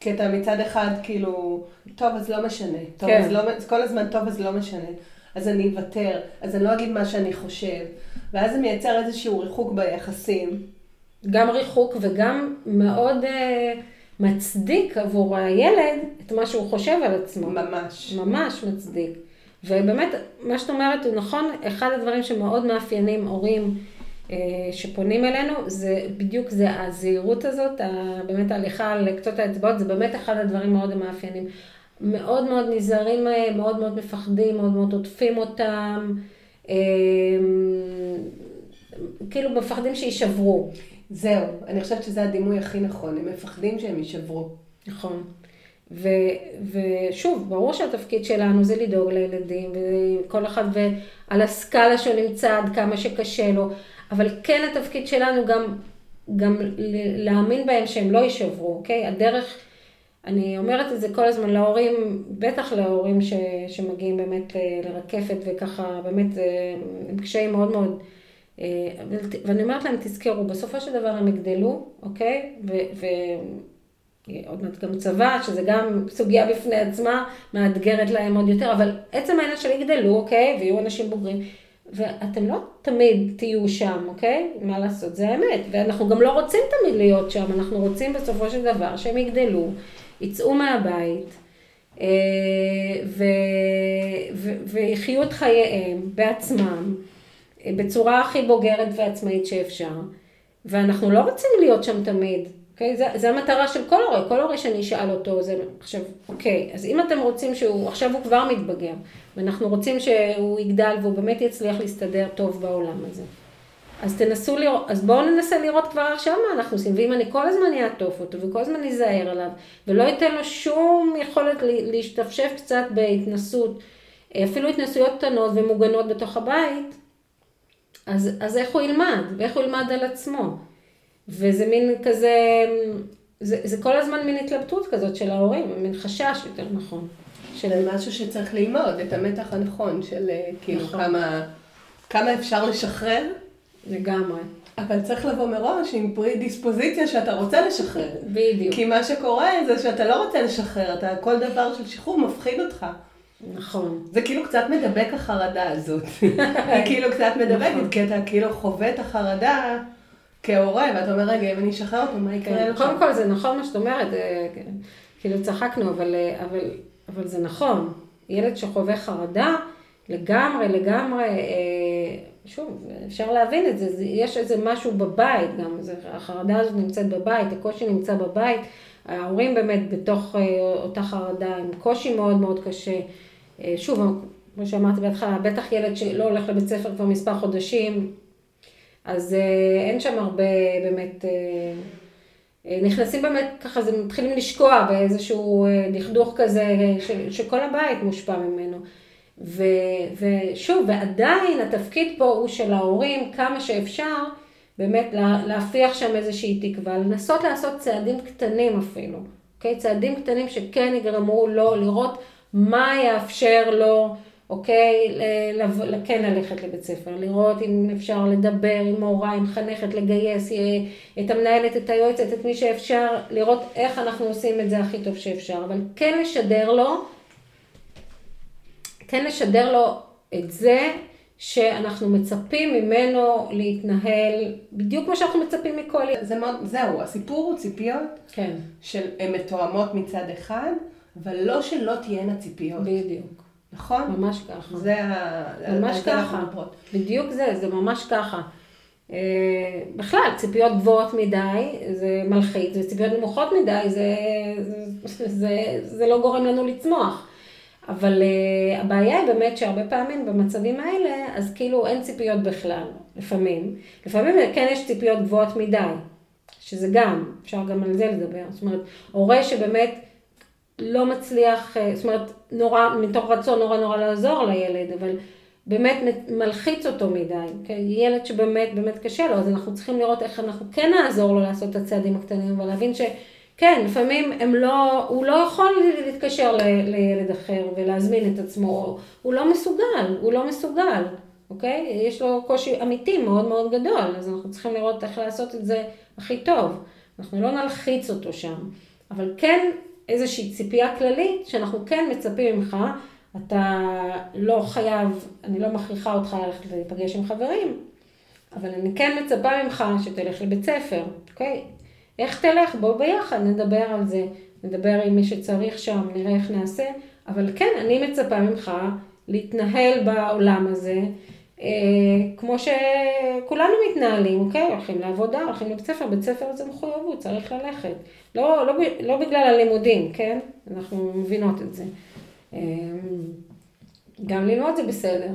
כי אתה מצד אחד כאילו, טוב אז לא משנה, טוב כן. אז לא, כל הזמן טוב אז לא משנה, אז אני אוותר, אז אני לא אגיד מה שאני חושב, ואז זה מייצר איזשהו ריחוק ביחסים. גם ריחוק וגם מאוד uh, מצדיק עבור הילד את מה שהוא חושב על עצמו. ממש. ממש מצדיק. ובאמת, מה שאת אומרת הוא נכון, אחד הדברים שמאוד מאפיינים הורים uh, שפונים אלינו, זה בדיוק זה הזהירות הזאת, באמת ההליכה על קצות האצבעות, זה באמת אחד הדברים מאוד המאפיינים. מאוד מאוד נזהרים מהם, מאוד מאוד מפחדים, מאוד מאוד עוטפים אותם. Uh, כאילו מפחדים שיישברו. זהו, אני חושבת שזה הדימוי הכי נכון, הם מפחדים שהם יישברו. נכון. ו, ושוב, ברור שהתפקיד שלנו זה לדאוג לילדים, וכל אחד ועל הסקאלה שהוא נמצא עד כמה שקשה לו, אבל כן התפקיד שלנו גם, גם להאמין בהם שהם לא יישברו, אוקיי? הדרך, אני אומרת את זה כל הזמן להורים, בטח להורים ש, שמגיעים באמת לרקפת וככה, באמת עם קשיים מאוד מאוד אה, ואני אומרת להם, תזכרו, בסופו של דבר הם יגדלו, אוקיי? ועוד מעט גם צבא, שזה גם סוגיה בפני עצמה, מאתגרת להם עוד יותר, אבל עצם העניין של יגדלו, אוקיי? ויהיו אנשים בוגרים. ואתם לא תמיד תהיו שם, אוקיי? מה לעשות, זה האמת. ואנחנו גם לא רוצים תמיד להיות שם, אנחנו רוצים בסופו של דבר שהם יגדלו, יצאו מהבית, אה, ו... ו... ויחיו את חייהם בעצמם. בצורה הכי בוגרת ועצמאית שאפשר, ואנחנו לא רוצים להיות שם תמיד, אוקיי? זה, זה המטרה של כל הורה, כל הורה שאני אשאל אותו, זה עכשיו, אוקיי, אז אם אתם רוצים שהוא, עכשיו הוא כבר מתבגר, ואנחנו רוצים שהוא יגדל והוא באמת יצליח להסתדר טוב בעולם הזה. אז תנסו לראות, אז בואו ננסה לראות כבר עכשיו מה אנחנו עושים, ואם אני כל הזמן אעטוף אותו וכל הזמן אזהר עליו, ולא אתן לו שום יכולת להשתפשף קצת בהתנסות, אפילו התנסויות קטנות ומוגנות בתוך הבית, אז, אז איך הוא ילמד, ואיך הוא ילמד על עצמו. וזה מין כזה, זה, זה כל הזמן מין התלבטות כזאת של ההורים, מין חשש יותר נכון. של משהו שצריך ללמוד, את המתח הנכון של אה, כאילו נכון. כמה, כמה אפשר לשחרר. לגמרי. אבל צריך לבוא מראש עם פרי דיספוזיציה שאתה רוצה לשחרר. בדיוק. כי מה שקורה זה שאתה לא רוצה לשחרר, אתה, כל דבר של שחרור מפחיד אותך. נכון. זה כאילו קצת מדבק החרדה הזאת. היא כאילו קצת מדבקת, נכון. כי אתה כאילו חווה את החרדה כהורה, ואתה אומר, רגע, אם אני אשחרר אותו, מה יקרה כן, לך? קודם כל זה נכון מה שאת אומרת, אה, כאילו צחקנו, אבל, אה, אבל, אבל זה נכון. ילד שחווה חרדה, לגמרי, לגמרי, אה, שוב, אפשר להבין את זה, יש איזה משהו בבית גם, החרדה הזאת נמצאת בבית, הקושי נמצא בבית, ההורים באמת בתוך אותה חרדה, עם קושי מאוד מאוד קשה. שוב, כמו שאמרתי בהתחלה, בטח ילד שלא הולך לבית ספר כבר מספר חודשים, אז אה, אין שם הרבה באמת, אה, אה, נכנסים באמת ככה, זה מתחילים לשקוע באיזשהו דכדוך כזה, שכל הבית מושפע ממנו. ו, ושוב, ועדיין התפקיד פה הוא של ההורים, כמה שאפשר, באמת להפיח שם איזושהי תקווה, לנסות לעשות צעדים קטנים אפילו, אוקיי? צעדים קטנים שכן יגרמו לו לראות מה יאפשר לו. אוקיי? כן ללכת לבית ספר, לראות אם אפשר לדבר עם מורה, עם חנכת, לגייס אה, את המנהלת, את היועצת, את מי שאפשר, לראות איך אנחנו עושים את זה הכי טוב שאפשר, אבל כן לשדר לו, כן לשדר לו את זה שאנחנו מצפים ממנו להתנהל בדיוק כמו שאנחנו מצפים מכל. זה מאוד, זהו, הסיפור הוא ציפיות, כן. של הן מתואמות מצד אחד, אבל לא שלא תהיינה ציפיות. בדיוק. נכון? ממש ככה. זה ה... ממש ככה. בדיוק זה, זה ממש ככה. אה, בכלל, ציפיות גבוהות מדי, זה מלחיץ, וציפיות נמוכות מדי, זה, זה, זה, זה לא גורם לנו לצמוח. אבל uh, הבעיה היא באמת שהרבה פעמים במצבים האלה, אז כאילו אין ציפיות בכלל, לפעמים. לפעמים כן יש ציפיות גבוהות מדי, שזה גם, אפשר גם על זה לדבר. זאת אומרת, הורה שבאמת לא מצליח, אה, זאת אומרת, נורא, מתוך רצון נורא נורא לעזור לילד, אבל באמת מלחיץ אותו מדי. כן? ילד שבאמת באמת קשה לו, אז אנחנו צריכים לראות איך אנחנו כן נעזור לו לעשות את הצעדים הקטנים, ולהבין שכן, לפעמים הם לא, הוא לא יכול להתקשר ל, לילד אחר ולהזמין את עצמו, הוא לא מסוגל, הוא לא מסוגל, אוקיי? יש לו קושי אמיתי מאוד מאוד גדול, אז אנחנו צריכים לראות איך לעשות את זה הכי טוב. אנחנו לא נלחיץ אותו שם, אבל כן איזושהי ציפייה כללית, שאנחנו כן מצפים ממך, אתה לא חייב, אני לא מכריחה אותך ללכת להיפגש עם חברים, אבל אני כן מצפה ממך שתלך לבית ספר, אוקיי? איך תלך? בוא ביחד, נדבר על זה, נדבר עם מי שצריך שם, נראה איך נעשה, אבל כן, אני מצפה ממך להתנהל בעולם הזה, כמו שכולנו מתנהלים, אוקיי? הולכים לעבודה, הולכים לבית ספר, בית ספר זה מחויבות, צריך ללכת. לא, לא, לא בגלל הלימודים, כן? אנחנו מבינות את זה. אה, גם ללמוד זה בסדר.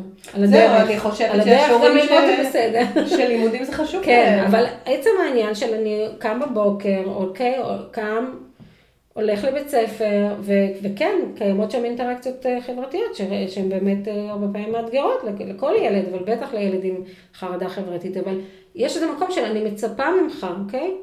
זהו, אני חושבת שהשיעורים זה בסדר. שלימודים זה חשוב. כן, אבל עצם העניין של אני קם בבוקר, אוקיי, קם, הולך לבית ספר, ו- וכן, קיימות שם אינטראקציות אה, חברתיות שהן באמת אה, הרבה פעמים מאתגרות לכל ילד, אבל בטח לילד עם חרדה חברתית, אבל יש איזה מקום של אני מצפה ממך, אוקיי?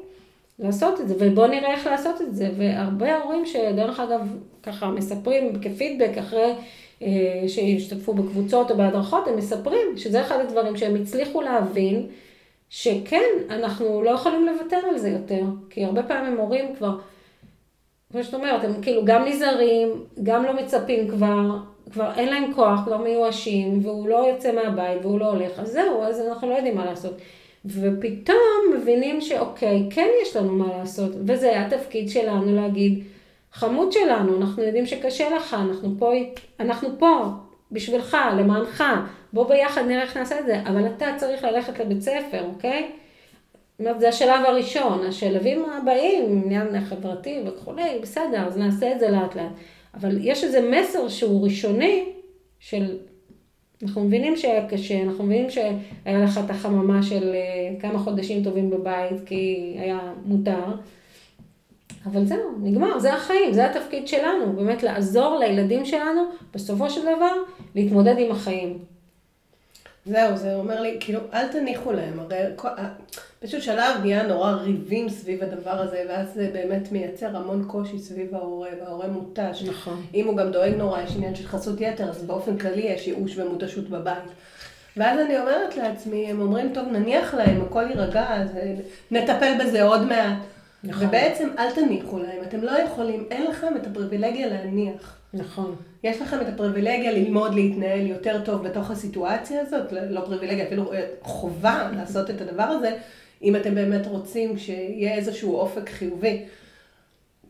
לעשות את זה, ובואו נראה איך לעשות את זה. והרבה הורים שדרך אגב ככה מספרים כפידבק אחרי אה, שהשתתפו בקבוצות או בהדרכות, הם מספרים שזה אחד הדברים שהם הצליחו להבין, שכן, אנחנו לא יכולים לוותר על זה יותר. כי הרבה פעמים הורים כבר... כמו שאת אומרת, הם כאילו גם נזהרים, גם לא מצפים כבר, כבר אין להם כוח, כבר מיואשים, והוא לא יוצא מהבית והוא לא הולך, אז זהו, אז אנחנו לא יודעים מה לעשות. ופתאום מבינים שאוקיי, כן יש לנו מה לעשות, וזה היה התפקיד שלנו להגיד, חמוד שלנו, אנחנו יודעים שקשה לך, אנחנו פה, אנחנו פה בשבילך, למענך, בוא ביחד נראה איך נעשה את זה, אבל אתה צריך ללכת לבית ספר, אוקיי? אומרת, זה השלב הראשון, השלבים הבאים, עניין חברתי וכולי, בסדר, אז נעשה את זה לאט לאט. אבל יש איזה מסר שהוא ראשוני של, אנחנו מבינים שהיה קשה, אנחנו מבינים שהיה לך את החממה של אה, כמה חודשים טובים בבית, כי היה מותר. אבל זהו, נגמר, זה החיים, זה התפקיד שלנו, באמת לעזור לילדים שלנו, בסופו של דבר, להתמודד עם החיים. זהו, זה אומר לי, כאילו, אל תניחו להם, הרי פשוט שלב נהיה נורא ריבים סביב הדבר הזה, ואז זה באמת מייצר המון קושי סביב ההורה, וההורה מותש. נכון. אם הוא גם דואג נורא, יש עניין של חסות יתר, אז באופן כללי יש ייאוש ומותשות בבית. ואז אני אומרת לעצמי, הם אומרים, טוב, נניח להם, הכל יירגע, אז נטפל בזה עוד מעט. נכון. ובעצם אל תניחו להם, אתם לא יכולים, אין לכם את הפריבילגיה להניח. נכון. יש לכם את הפריבילגיה ללמוד להתנהל יותר טוב בתוך הסיטואציה הזאת, לא פריבילגיה, אפילו אה, חובה לעשות את הדבר הזה, אם אתם באמת רוצים שיהיה איזשהו אופק חיובי.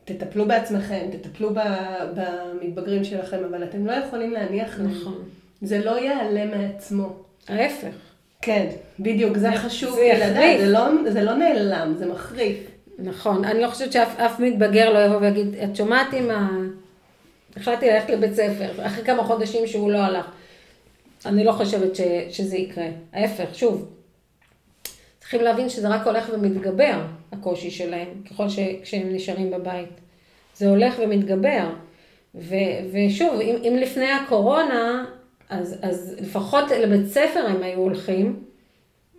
תטפלו בעצמכם, תטפלו במתבגרים שלכם, אבל אתם לא יכולים להניח נכון. זה לא ייעלם מעצמו. ההפך. כן, בדיוק, זה חשוב לדעת, זה, לא, זה לא נעלם, זה מחריף. נכון, אני לא חושבת שאף מתבגר לא יבוא ויגיד, את שומעת עם ה... החלטתי ללכת לבית ספר, אחרי כמה חודשים שהוא לא הלך. אני לא חושבת ש, שזה יקרה. ההפך, שוב, צריכים להבין שזה רק הולך ומתגבר, הקושי שלהם, ככל שהם נשארים בבית. זה הולך ומתגבר. ו, ושוב, אם, אם לפני הקורונה, אז, אז לפחות לבית ספר הם היו הולכים,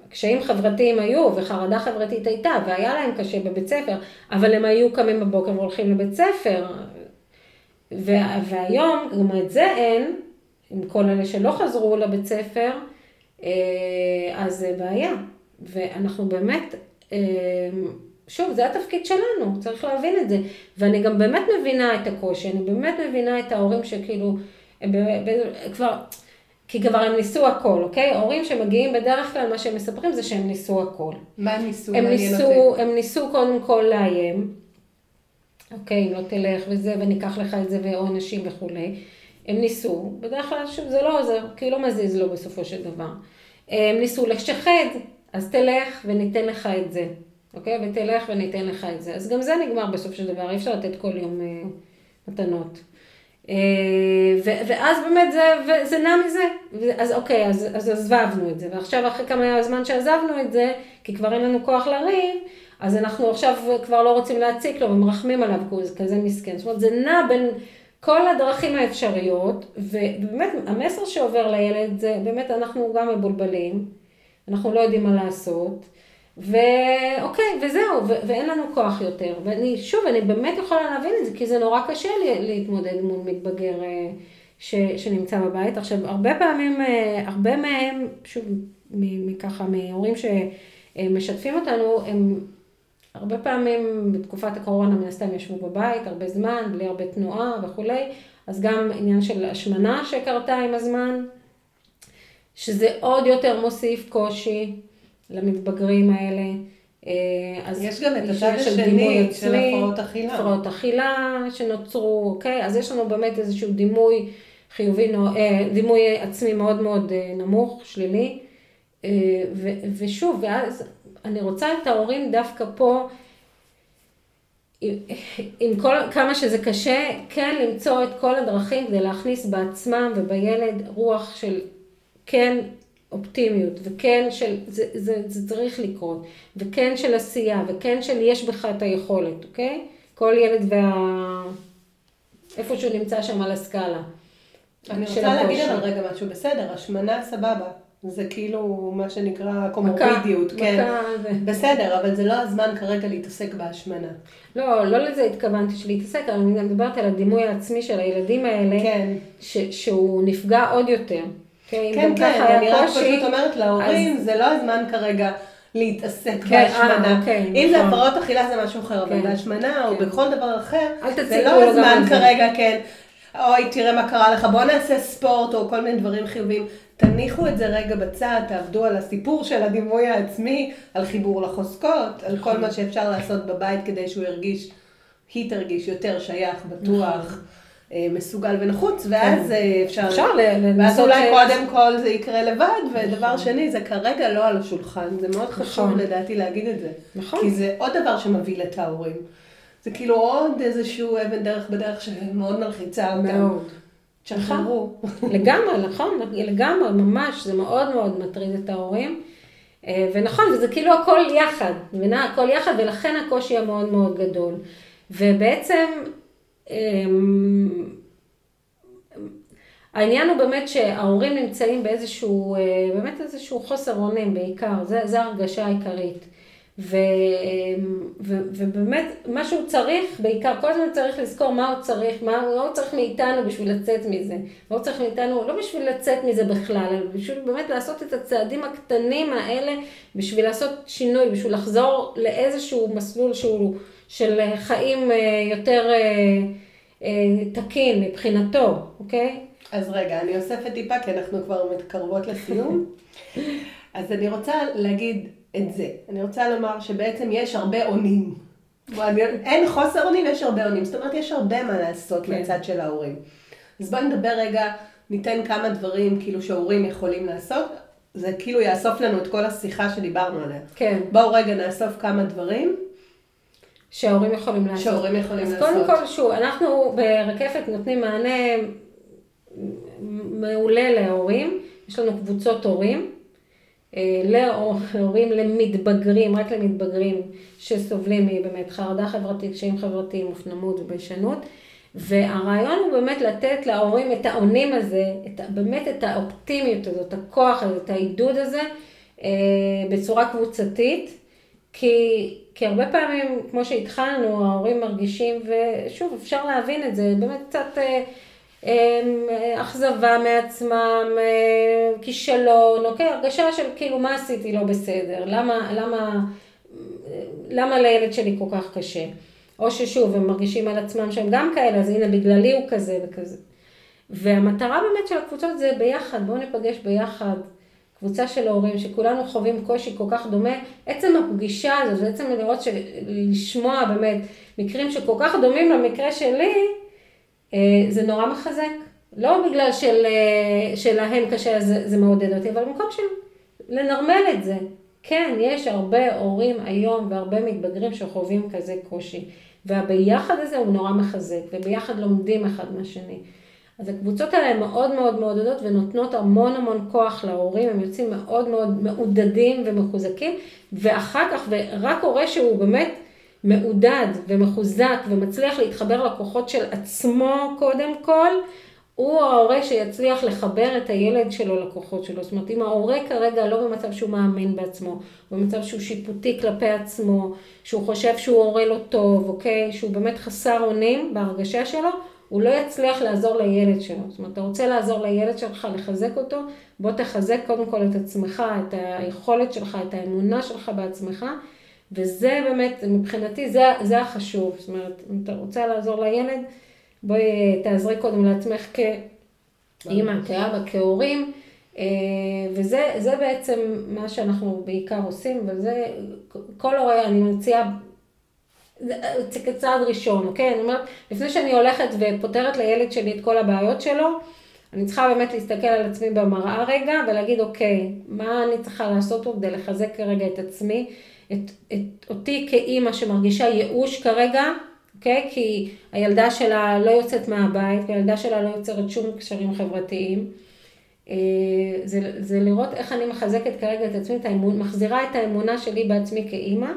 קשיים חברתיים היו, וחרדה חברתית הייתה, והיה להם קשה בבית ספר, אבל הם היו קמים בבוקר והולכים לבית ספר. והיום, גם את זה אין, עם כל אלה שלא חזרו לבית ספר, אה, אז זה בעיה. ואנחנו באמת, אה, שוב, זה התפקיד שלנו, צריך להבין את זה. ואני גם באמת מבינה את הקושי, אני באמת מבינה את ההורים שכאילו, הם כבר... כי כבר הם ניסו הכל, אוקיי? הורים שמגיעים בדרך כלל, מה שהם מספרים זה שהם ניסו הכל. מה ניסו? הם ניסו, הם ניסו קודם כל לאיים, אוקיי, אם לא תלך וזה, וניקח לך את זה ועונשים וכולי. הם ניסו, בדרך כלל שוב זה לא עוזר, כי לא מזיז לו בסופו של דבר. הם ניסו לשחד, אז תלך וניתן לך את זה, אוקיי? ותלך וניתן לך את זה. אז גם זה נגמר בסופו של דבר, אי אפשר לתת כל יום אה, מתנות. אה, ואז באמת זה, זה נע מזה, אז אוקיי, אז, אז עזבנו את זה, ועכשיו אחרי כמה זמן שעזבנו את זה, כי כבר אין לנו כוח לריב, אז אנחנו עכשיו כבר לא רוצים להציק לו ומרחמים עליו, כי הוא כזה מסכן. זאת אומרת, זה נע בין כל הדרכים האפשריות, ובאמת המסר שעובר לילד זה באמת אנחנו גם מבולבלים, אנחנו לא יודעים מה לעשות. ואוקיי, וזהו, ו- ואין לנו כוח יותר. ואני, שוב, אני באמת יכולה להבין את זה, כי זה נורא קשה לי להתמודד מול מתבגר אה, ש- שנמצא בבית. עכשיו, הרבה פעמים, אה, הרבה מהם, שוב, מככה, מהורים שמשתפים אותנו, הם הרבה פעמים בתקופת הקורונה מן הסתם ישבו בבית הרבה זמן, בלי הרבה תנועה וכולי, אז גם עניין של השמנה שקרתה עם הזמן, שזה עוד יותר מוסיף קושי. למתבגרים האלה. אה, אז יש גם את הצד השני של הפרעות אכילה. הפרעות אכילה שנוצרו, אוקיי? אז יש לנו באמת איזשהו דימוי חיובי, אה, דימוי עצמי מאוד מאוד אה, נמוך, שלילי. ושוב, ואז אני רוצה את ההורים דווקא פה, עם כל, כמה שזה קשה, כן למצוא את כל הדרכים כדי להכניס בעצמם ובילד רוח של כן אופטימיות, וכן של, זה, זה, זה צריך לקרות, וכן של עשייה, וכן של יש בך את היכולת, אוקיי? כל ילד וה... איפה שהוא נמצא שם על הסקאלה. אני רוצה להגיד על רגע משהו, בסדר, השמנה סבבה. זה כאילו מה שנקרא קומורבידיות, כן. מכה ו... בסדר, אבל זה לא הזמן כרגע להתעסק בהשמנה. לא, לא לזה התכוונתי שלהתעסק, אבל אני מדברת על הדימוי העצמי של הילדים האלה, כן. ש, שהוא נפגע עוד יותר. כן, כן, כן אני רק פשוט אומרת להורים, זה לא הזמן כרגע להתעסק כן, בהשמנה. אה, אוקיי, אם זה נכון. הפרעות אכילה זה משהו אחר, אבל כן. בהשמנה או בכל דבר אחר, זה לא הזמן כרגע, כן. אוי, תראה מה קרה לך, בוא נעשה ספורט או כל מיני דברים חיוביים. תניחו את זה רגע בצד, תעבדו על הסיפור של הדימוי העצמי, על חיבור לחוזקות, על כל. מה שאפשר לעשות בבית כדי שהוא ירגיש, היא תרגיש יותר שייך, בטוח. נכון. אה, מסוגל ונחוץ, ואז כן. אה, אפשר... אפשר ל- ואז לנסות... אולי קודם כל זה יקרה לבד, ודבר נכון. שני, זה כרגע לא על השולחן. זה מאוד חשוב נכון. לדעתי להגיד את זה. נכון. כי זה עוד דבר שמבהיל את ההורים. זה כאילו עוד איזשהו אבן דרך בדרך שמאוד מלחיצה אותם. מאוד. תשחררו. לגמרי, נכון, לגמרי, ממש, זה מאוד מאוד מטריד את ההורים. אה, ונכון, וזה כאילו הכל יחד, מבינה? הכל יחד, ולכן הקושי המאוד מאוד גדול. ובעצם, אמ, העניין הוא באמת שההורים נמצאים באיזשהו, אה, באמת איזשהו חוסר אונים בעיקר, זה ההרגשה העיקרית. ו, ו, ובאמת, מה שהוא צריך, בעיקר, כל הזמן צריך לזכור מה הוא צריך, מה, הוא צריך מאיתנו בשביל לצאת מזה. מה הוא צריך מאיתנו, לא בשביל לצאת מזה בכלל, אלא בשביל באמת לעשות את הצעדים הקטנים האלה, בשביל לעשות שינוי, בשביל לחזור לאיזשהו מסלול שהוא של חיים אה, יותר אה, אה, תקין מבחינתו, אוקיי? אז רגע, אני אוספת טיפה, כי אנחנו כבר מתקרבות לסיום. אז אני רוצה להגיד את זה. אני רוצה לומר שבעצם יש הרבה אונים. אין חוסר אונים, יש הרבה אונים. זאת אומרת, יש הרבה מה לעשות כן. מהצד של ההורים. אז בואי נדבר רגע, ניתן כמה דברים כאילו שההורים יכולים לעשות. זה כאילו יאסוף לנו את כל השיחה שדיברנו עליה. כן, בואו רגע נאסוף כמה דברים שההורים יכולים לעשות. שההורים יכולים אז לעשות. קודם כל, שוב, אנחנו ברקפת נותנים מענה מעולה להורים. יש לנו קבוצות הורים, להורים למתבגרים, רק למתבגרים שסובלים מבאמת חרדה חברתית, קשיים חברתיים, אופנמות וביישנות. והרעיון הוא באמת לתת להורים את האונים הזה, את, באמת את האופטימיות הזאת, הכוח הזה, את העידוד הזה, אה, בצורה קבוצתית. כי, כי הרבה פעמים, כמו שהתחלנו, ההורים מרגישים, ושוב, אפשר להבין את זה, באמת קצת אה, אה, אכזבה מעצמם, אה, כישלון, אוקיי? הרגשה של כאילו, מה עשיתי לא בסדר? למה, למה, למה לילד שלי כל כך קשה? או ששוב, הם מרגישים על עצמם שהם גם כאלה, אז הנה, בגללי הוא כזה וכזה. והמטרה באמת של הקבוצות זה ביחד, בואו ניפגש ביחד. קבוצה של הורים שכולנו חווים קושי כל כך דומה, עצם הפגישה הזאת, ועצם לראות, ש... לשמוע באמת מקרים שכל כך דומים למקרה שלי, אה, זה נורא מחזק. לא בגלל של, אה, שלהם קשה, זה, זה מעודד אותי, אבל במקום של לנרמל את זה. כן, יש הרבה הורים היום והרבה מתבגרים שחווים כזה קושי. והביחד הזה הוא נורא מחזק, וביחד לומדים אחד מהשני. אז הקבוצות האלה הן מאוד מאוד מעודדות ונותנות המון המון כוח להורים, הם יוצאים מאוד מאוד מעודדים ומחוזקים, ואחר כך, ורק הורה שהוא באמת מעודד ומחוזק ומצליח להתחבר לכוחות של עצמו קודם כל, הוא ההורה שיצליח לחבר את הילד שלו לכוחות שלו. זאת אומרת, אם ההורה כרגע לא במצב שהוא מאמין בעצמו, במצב שהוא שיפוטי כלפי עצמו, שהוא חושב שהוא הורה לא טוב, אוקיי? שהוא באמת חסר אונים בהרגשה שלו, הוא לא יצליח לעזור לילד שלו. זאת אומרת, אתה רוצה לעזור לילד שלך, לחזק אותו, בוא תחזק קודם כל את עצמך, את היכולת שלך, את האמונה שלך בעצמך, וזה באמת, מבחינתי, זה, זה החשוב. זאת אומרת, אם אתה רוצה לעזור לילד, בואי תעזרי קודם לעצמך כאימא, כאבא, כהורים, אה, וזה זה בעצם מה שאנחנו בעיקר עושים, וזה, כל הורה, אני מציעה, זה כצעד ראשון, אוקיי? אני אומרת, לפני שאני הולכת ופותרת לילד שלי את כל הבעיות שלו, אני צריכה באמת להסתכל על עצמי במראה רגע ולהגיד, אוקיי, מה אני צריכה לעשות פה כדי לחזק כרגע את עצמי, את, את אותי כאימא שמרגישה ייאוש כרגע, אוקיי? כי הילדה שלה לא יוצאת מהבית, והילדה שלה לא יוצרת שום קשרים חברתיים. אה, זה, זה לראות איך אני מחזקת כרגע את עצמי, את האמון, מחזירה את האמונה שלי בעצמי כאימא,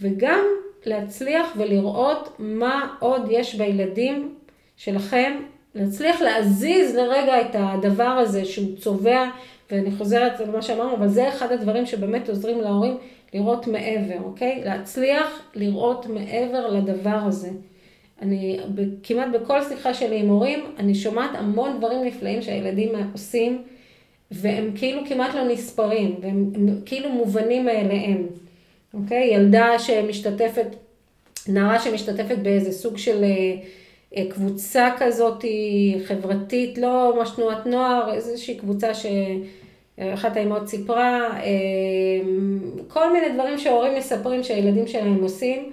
וגם להצליח ולראות מה עוד יש בילדים שלכם, להצליח להזיז לרגע את הדבר הזה שהוא צובע, ואני חוזרת למה שאמרנו, אבל זה אחד הדברים שבאמת עוזרים להורים לראות מעבר, אוקיי? להצליח לראות מעבר לדבר הזה. אני כמעט בכל שיחה שלי עם הורים, אני שומעת המון דברים נפלאים שהילדים עושים, והם כאילו כמעט לא נספרים, והם כאילו מובנים מאליהם. אוקיי? ילדה שמשתתפת, נערה שמשתתפת באיזה סוג של קבוצה כזאת חברתית, לא ממש תנועת נוער, איזושהי קבוצה שאחת האימהות סיפרה, כל מיני דברים שההורים מספרים שהילדים שלהם עושים,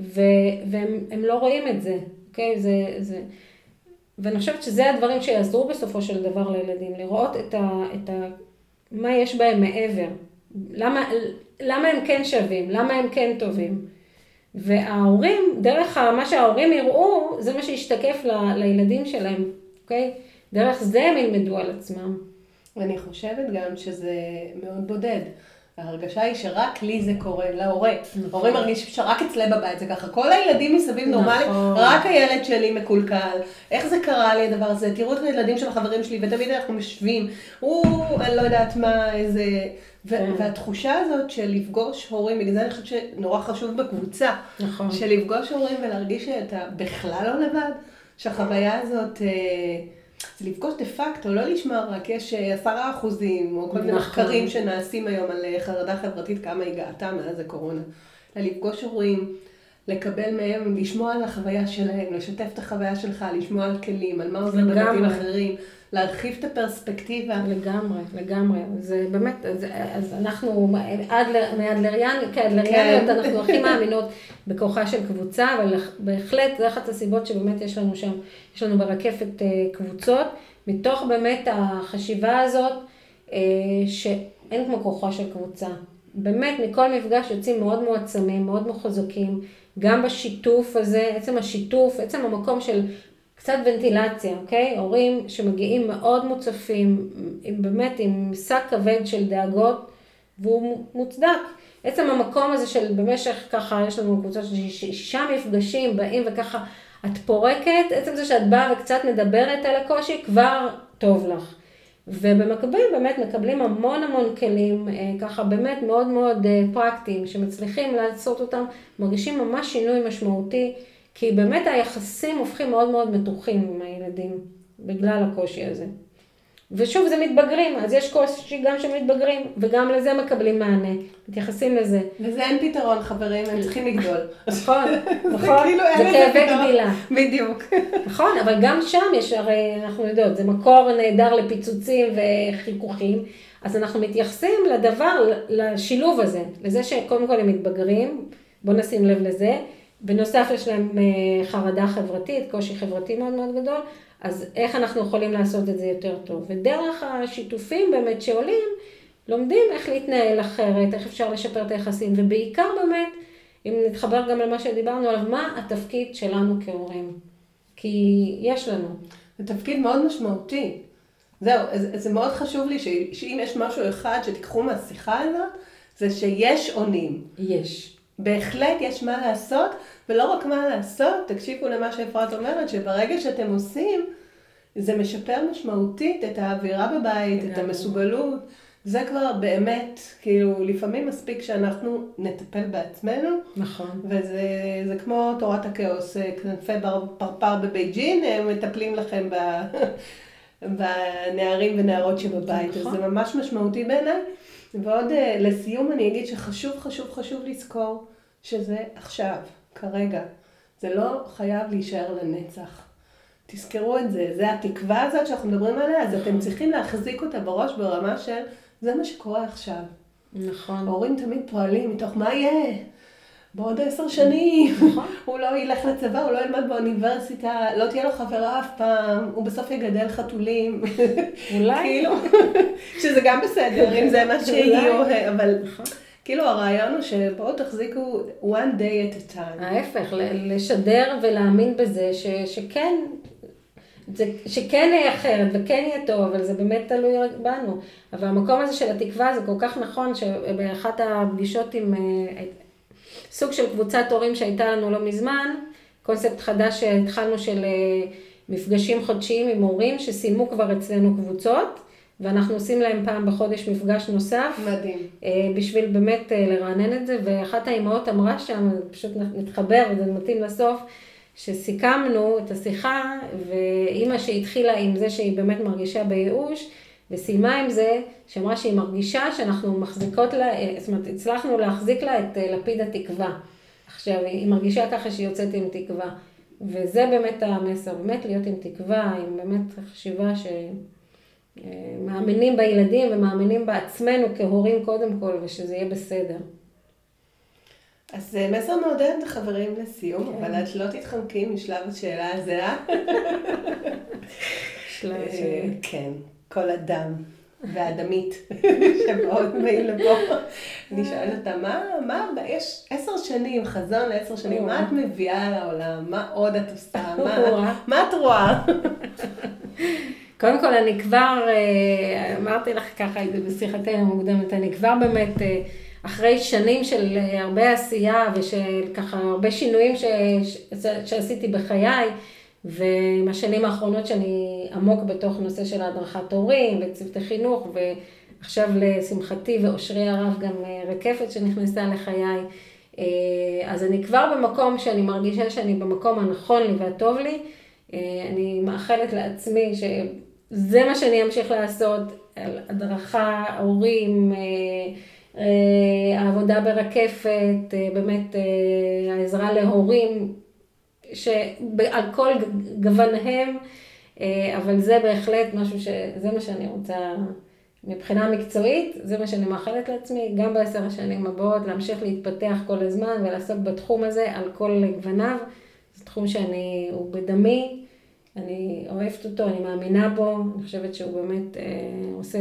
והם לא רואים את זה, אוקיי? זה, זה... ואני חושבת שזה הדברים שיעזרו בסופו של דבר לילדים, לראות את ה... את ה מה יש בהם מעבר. למה, למה הם כן שווים? למה הם כן טובים? וההורים, דרך מה שההורים יראו, זה מה שישתקף ל, לילדים שלהם, אוקיי? דרך זה הם ילמדו על עצמם. ואני חושבת גם שזה מאוד בודד. ההרגשה היא שרק לי זה קורה, להורה. נכון. הורים מרגישים שרק אצלי בבית זה ככה. כל הילדים מסביב נורמליים, נכון. רק הילד שלי מקולקל. איך זה קרה לי הדבר הזה? תראו את הילדים של החברים שלי, ותמיד אנחנו משווים. הוא, אני לא יודעת מה, איזה... כן. והתחושה הזאת של לפגוש הורים, בגלל זה אני חושבת שנורא חשוב בקבוצה. נכון. של לפגוש הורים ולהרגיש שאתה בכלל לא לבד. שהחוויה הזאת... אה, זה לפגוש דה פקטו, לא לשמוע רק יש אה, עשרה אחוזים, או כל מיני נכון. מחקרים שנעשים היום על אה, חרדה חברתית, כמה הגעתה מאז הקורונה. אלא לפגוש הורים, לקבל מהם, לשמוע על החוויה שלהם, לשתף את החוויה שלך, לשמוע על כלים, על מה עוזר בבתים אחרים. להרחיב את הפרספקטיבה. לגמרי, לגמרי. זה באמת, אז, אז אנחנו מאדלריאן, כאדלריאניות, כן. אנחנו הכי מאמינות בכוחה של קבוצה, אבל בהחלט זה אחת הסיבות שבאמת יש לנו שם, יש לנו ברקפת אה, קבוצות, מתוך באמת החשיבה הזאת, אה, שאין כמו כוחה של קבוצה. באמת, מכל מפגש יוצאים מאוד מועצמים, מאוד מחוזקים, גם בשיתוף הזה, עצם השיתוף, עצם המקום של קצת ונטילציה, אוקיי? הורים שמגיעים מאוד מוצפים, עם, באמת עם שק כבד של דאגות, והוא מוצדק. עצם המקום הזה של במשך ככה, יש לנו קבוצה של שישה מפגשים, באים וככה, את פורקת, עצם זה שאת באה וקצת מדברת על הקושי, כבר טוב לך. ובמקביל באמת מקבלים המון המון כלים, אה, ככה באמת מאוד מאוד אה, פרקטיים, שמצליחים לעשות אותם, מרגישים ממש שינוי משמעותי. כי באמת היחסים הופכים מאוד מאוד מתוחים עם הילדים, בגלל הקושי הזה. ושוב, זה מתבגרים, אז יש קושי גם של מתבגרים, וגם לזה מקבלים מענה, מתייחסים לזה. לזה אין פתרון, חברים, הם צריכים לגדול. נכון, נכון, כאילו זה כאבי גדילה. בדיוק. נכון, אבל גם שם יש, הרי אנחנו יודעות, זה מקור נהדר לפיצוצים וחיכוכים, אז אנחנו מתייחסים לדבר, לשילוב הזה, לזה שקודם כל הם מתבגרים, בואו נשים לב לזה. בנוסף יש להם אה, חרדה חברתית, קושי חברתי מאוד מאוד גדול, אז איך אנחנו יכולים לעשות את זה יותר טוב? ודרך השיתופים באמת שעולים, לומדים איך להתנהל אחרת, איך אפשר לשפר את היחסים, ובעיקר באמת, אם נתחבר גם למה שדיברנו עליו, מה התפקיד שלנו כהורים? כי יש לנו. זה תפקיד מאוד משמעותי. זהו, זה, זה מאוד חשוב לי ש, שאם יש משהו אחד שתיקחו מהשיחה הזאת, זה שיש עונים. יש. בהחלט יש מה לעשות, ולא רק מה לעשות, תקשיבו למה שאפרת אומרת, שברגע שאתם עושים, זה משפר משמעותית את האווירה בבית, את המסוגלות. זה כבר באמת, כאילו, לפעמים מספיק שאנחנו נטפל בעצמנו. נכון. וזה כמו תורת הכאוס, כנפי פרפר בבייג'ין, הם מטפלים לכם ב, בנערים ונערות שבבית. נכון. אז זה ממש משמעותי בעיניי. ועוד uh, לסיום אני אגיד שחשוב, חשוב, חשוב לזכור שזה עכשיו, כרגע. זה לא חייב להישאר לנצח. תזכרו את זה, זה התקווה הזאת שאנחנו מדברים עליה, אז אתם צריכים להחזיק אותה בראש ברמה של, זה מה שקורה עכשיו. נכון. ההורים תמיד פועלים מתוך מה יהיה. בעוד עשר שנים, נכון. הוא לא ילך לצבא, הוא לא ילמד באוניברסיטה, לא תהיה לו חברה אף פעם, הוא בסוף יגדל חתולים. אולי. כאילו, שזה גם בסדר, אם זה מה שיהיו, אבל נכון. כאילו הרעיון הוא שבואו תחזיקו one day at a time. ההפך, לשדר ולהאמין בזה ש, שכן, זה, שכן יהיה אחרת וכן יהיה טוב, אבל זה באמת תלוי בנו. אבל המקום הזה של התקווה זה כל כך נכון, שבאחת הפגישות עם אה, סוג של קבוצת הורים שהייתה לנו לא מזמן, קונספט חדש שהתחלנו של אה, מפגשים חודשיים עם הורים שסיימו כבר אצלנו קבוצות. ואנחנו עושים להם פעם בחודש מפגש נוסף. מדהים. אה, בשביל באמת אה, לרענן את זה, ואחת האימהות אמרה שם, פשוט נתחבר וזה מתאים לסוף, שסיכמנו את השיחה, ואימא שהתחילה עם זה שהיא באמת מרגישה בייאוש, וסיימה עם זה, שאמרה שהיא מרגישה שאנחנו מחזיקות לה, אה, זאת אומרת, הצלחנו להחזיק לה את לפיד התקווה. עכשיו, היא מרגישה ככה שהיא יוצאת עם תקווה. וזה באמת המסר, באמת להיות עם תקווה, עם באמת חשיבה ש... מאמינים בילדים ומאמינים בעצמנו כהורים קודם כל, ושזה יהיה בסדר. אז זה מסר מעודד, חברים, לסיום, כן. אבל את לא תתחמקי משלב השאלה הזהה. שלב אה, השאלה. כן, כל אדם והאדמית שבאות מי לבוא. אני שואלת אותה, מה, מה, יש עשר שנים, חזון לעשר שנים, מה את מביאה לעולם? מה עוד את עושה? מה, מה את רואה? קודם כל, אני כבר, אה, אמרתי לך ככה בשיחתנו המוקדמת, אני כבר באמת, אה, אחרי שנים של אה, הרבה עשייה ושל ככה הרבה שינויים ש, ש, שעשיתי בחיי, ומהשנים האחרונות שאני עמוק בתוך נושא של הדרכת הורים וצוותי חינוך, ועכשיו לשמחתי ואושרי הרב גם רקפת שנכנסה לחיי. אז אני כבר במקום שאני מרגישה שאני במקום הנכון לי והטוב לי. אני מאחלת לעצמי ש... זה מה שאני אמשיך לעשות, הדרכה, הורים, העבודה ברקפת, באמת העזרה להורים, שעל כל גווניהם, אבל זה בהחלט משהו ש... זה מה שאני רוצה מבחינה מקצועית, זה מה שאני מאחלת לעצמי, גם בעשר השנים הבאות, להמשיך להתפתח כל הזמן ולעסוק בתחום הזה על כל גווניו. זה תחום שאני, הוא בדמי. אני אוהבת אותו, אני מאמינה בו, אני חושבת שהוא באמת אה, עושה,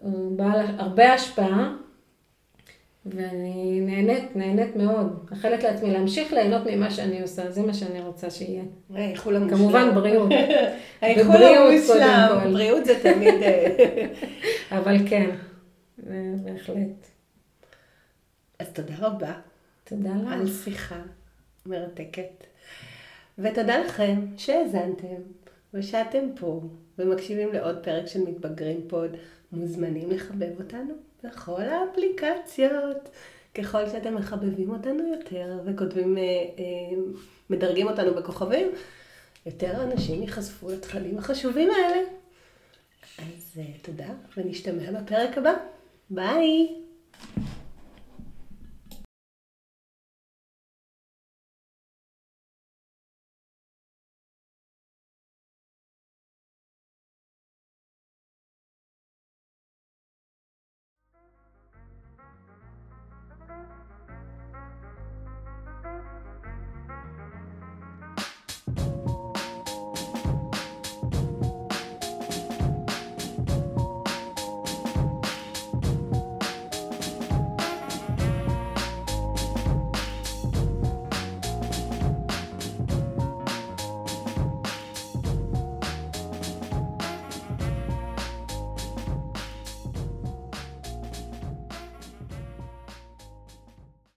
הוא בעל הרבה השפעה, ואני נהנית, נהנית מאוד. מאחלת לעצמי להמשיך ליהנות ממה שאני עושה, זה מה שאני רוצה שיהיה. האיחול המושלם. כמובן בריאות. האיחול המושלם, בריאות זה תמיד... אבל כן, בהחלט. אז תודה רבה. תודה לך. על שיחה מרתקת. ותודה לכם שהאזנתם ושאתם פה ומקשיבים לעוד פרק של מתבגרים פוד. מוזמנים לחבב אותנו בכל האפליקציות. ככל שאתם מחבבים אותנו יותר וכותבים, אה, אה, מדרגים אותנו בכוכבים, יותר אנשים ייחשפו לתכנים החשובים האלה. אז אה, תודה, ונשתמע בפרק הבא. ביי!